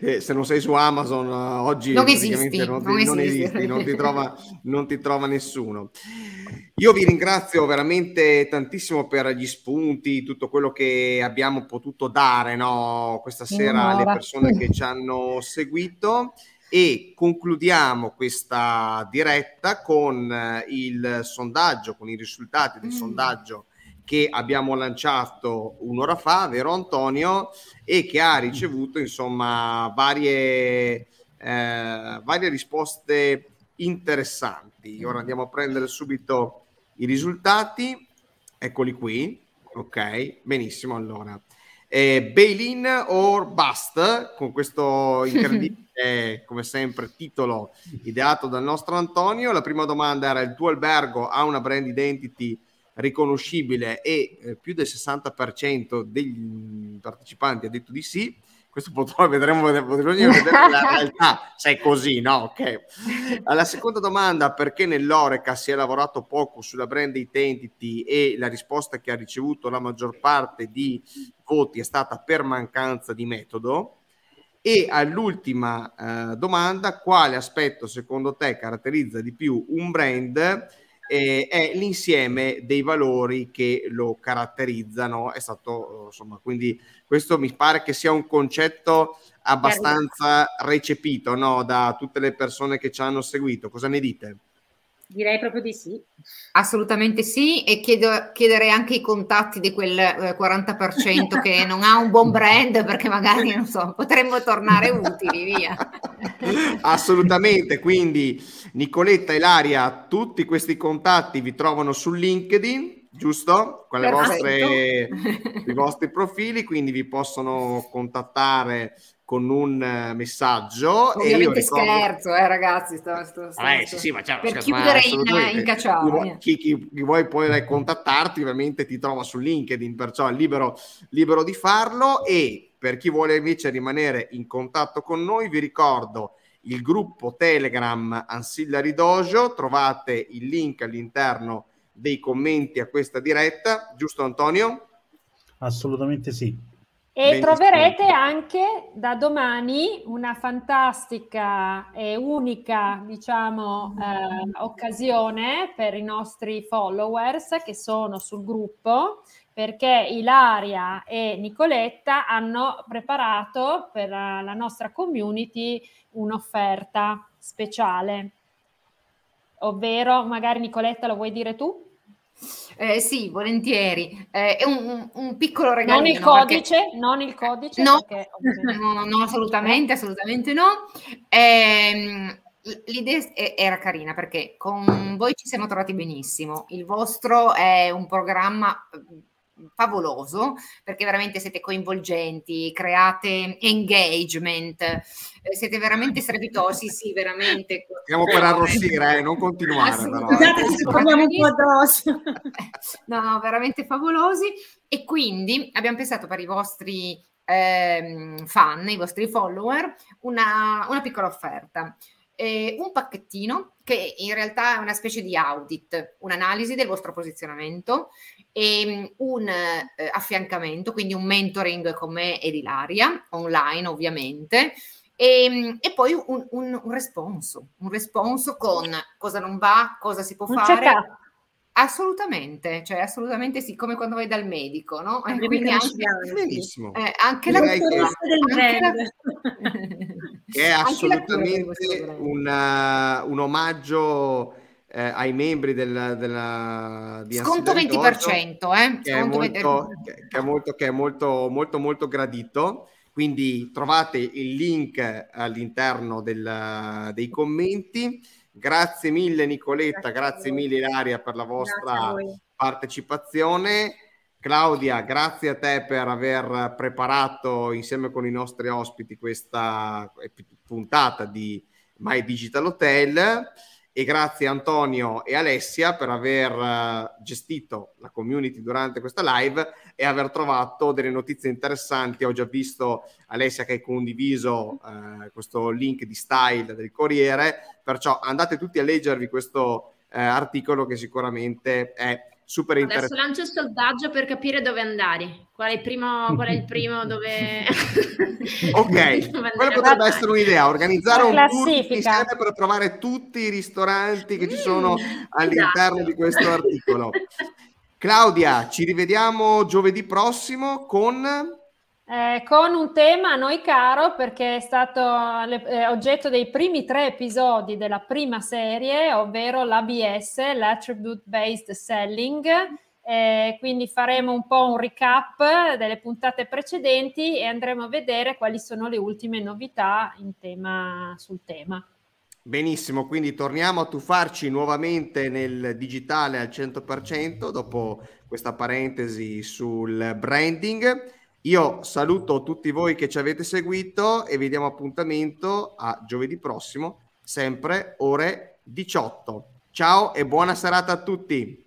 eh, se non sei su Amazon uh, oggi non esisti, non, ti, non, esisti, non, ti trova, non ti trova nessuno. Io vi ringrazio veramente tantissimo per gli spunti, tutto quello che abbiamo potuto dare no, questa sera alle persone che ci hanno seguito e concludiamo questa diretta con eh, il sondaggio, con i risultati del mm. sondaggio che abbiamo lanciato un'ora fa, vero Antonio, e che ha ricevuto insomma varie, eh, varie risposte interessanti. Ora andiamo a prendere subito i risultati, eccoli qui, ok, benissimo allora. Eh, Bailin or Bust, con questo incredibile, come sempre, titolo ideato dal nostro Antonio. La prima domanda era: il tuo albergo ha una brand identity riconoscibile e eh, più del 60% degli partecipanti ha detto di sì. Questo poi vedremo, vedremo la realtà se è così, no? Ok. Alla seconda domanda, perché nell'Oreca si è lavorato poco sulla brand identity e la risposta che ha ricevuto la maggior parte di voti è stata per mancanza di metodo. E all'ultima eh, domanda, quale aspetto secondo te caratterizza di più un brand eh, è l'insieme dei valori che lo caratterizzano. È stato, insomma, quindi questo mi pare che sia un concetto abbastanza recepito no? da tutte le persone che ci hanno seguito. Cosa ne dite? Direi proprio di sì. Assolutamente sì, e chiedo, chiederei anche i contatti di quel eh, 40% che non ha un buon brand, perché magari non so, potremmo tornare utili, via. Assolutamente, quindi Nicoletta e Laria, tutti questi contatti vi trovano su LinkedIn, giusto? Con vostre, i vostri profili, quindi vi possono contattare con un uh, messaggio. Ovviamente ricordo... scherzo, eh, ragazzi. Sto, sto, sto, eh, sì, sì, ma certo, per scherzo, chiudere in, in cacciare. Chi, chi, chi, vuoi poi contattarti, ovviamente ti trova su LinkedIn, perciò è libero, libero di farlo. E per chi vuole invece rimanere in contatto con noi, vi ricordo il gruppo Telegram Ancillary Dojo. Trovate il link all'interno dei commenti a questa diretta, giusto Antonio? Assolutamente sì. E ben troverete anche da domani una fantastica e unica, diciamo, eh, occasione per i nostri followers che sono sul gruppo, perché Ilaria e Nicoletta hanno preparato per la nostra community un'offerta speciale. Ovvero, magari Nicoletta lo vuoi dire tu? Eh, sì, volentieri. Eh, è un, un, piccolo regalo. Non il codice, perché... non il codice. No, perché, no, no, assolutamente, assolutamente no. Eh, l'idea era carina perché con voi ci siamo trovati benissimo. Il vostro è un programma favoloso perché veramente siete coinvolgenti, create engagement, eh, siete veramente strepitosi, sì, veramente. Stiamo per arrossire, eh, non continuare. Scusate se parliamo un po' addosso. no, no, veramente favolosi. E quindi abbiamo pensato per i vostri eh, fan, i vostri follower, una, una piccola offerta. Eh, un pacchettino che in realtà è una specie di audit, un'analisi del vostro posizionamento e ehm, un eh, affiancamento, quindi un mentoring con me ed Ilaria, online ovviamente, e, ehm, e poi un, un, un, responso, un responso con cosa non va, cosa si può un fare. Assolutamente, cioè assolutamente sì, come quando vai dal medico, no? Eh, quindi anche. Eh, anche la cura, che- anche la- che è assolutamente questo brand. un, uh, un omaggio eh, ai membri del, della di Sconto Ansiedria Giorgio, 20%, eh? che è molto, 20%. che- che è molto, che è molto, molto, molto gradito. Quindi trovate il link all'interno del- dei commenti. Grazie mille Nicoletta, Grazie grazie mille Ilaria per la vostra partecipazione. Claudia, grazie a te per aver preparato insieme con i nostri ospiti questa puntata di My Digital Hotel e grazie Antonio e Alessia per aver eh, gestito la community durante questa live e aver trovato delle notizie interessanti. Ho già visto Alessia che hai condiviso eh, questo link di style del Corriere, perciò andate tutti a leggervi questo eh, articolo che sicuramente è super Adesso interessante. lancio il sondaggio per capire dove andare. Qual è il primo, qual è il primo dove... Ok, dove quello andare. potrebbe essere un'idea, organizzare un tour insieme per trovare tutti i ristoranti che ci Mm, sono all'interno esatto. di questo articolo. Claudia, ci rivediamo giovedì prossimo con... Eh, con un tema a noi caro perché è stato le- eh, oggetto dei primi tre episodi della prima serie, ovvero l'ABS, l'Attribute Based Selling. Eh, quindi faremo un po' un recap delle puntate precedenti e andremo a vedere quali sono le ultime novità tema, sul tema. Benissimo, quindi torniamo a tuffarci nuovamente nel digitale al 100% dopo questa parentesi sul branding. Io saluto tutti voi che ci avete seguito e vi diamo appuntamento a giovedì prossimo, sempre ore 18. Ciao e buona serata a tutti.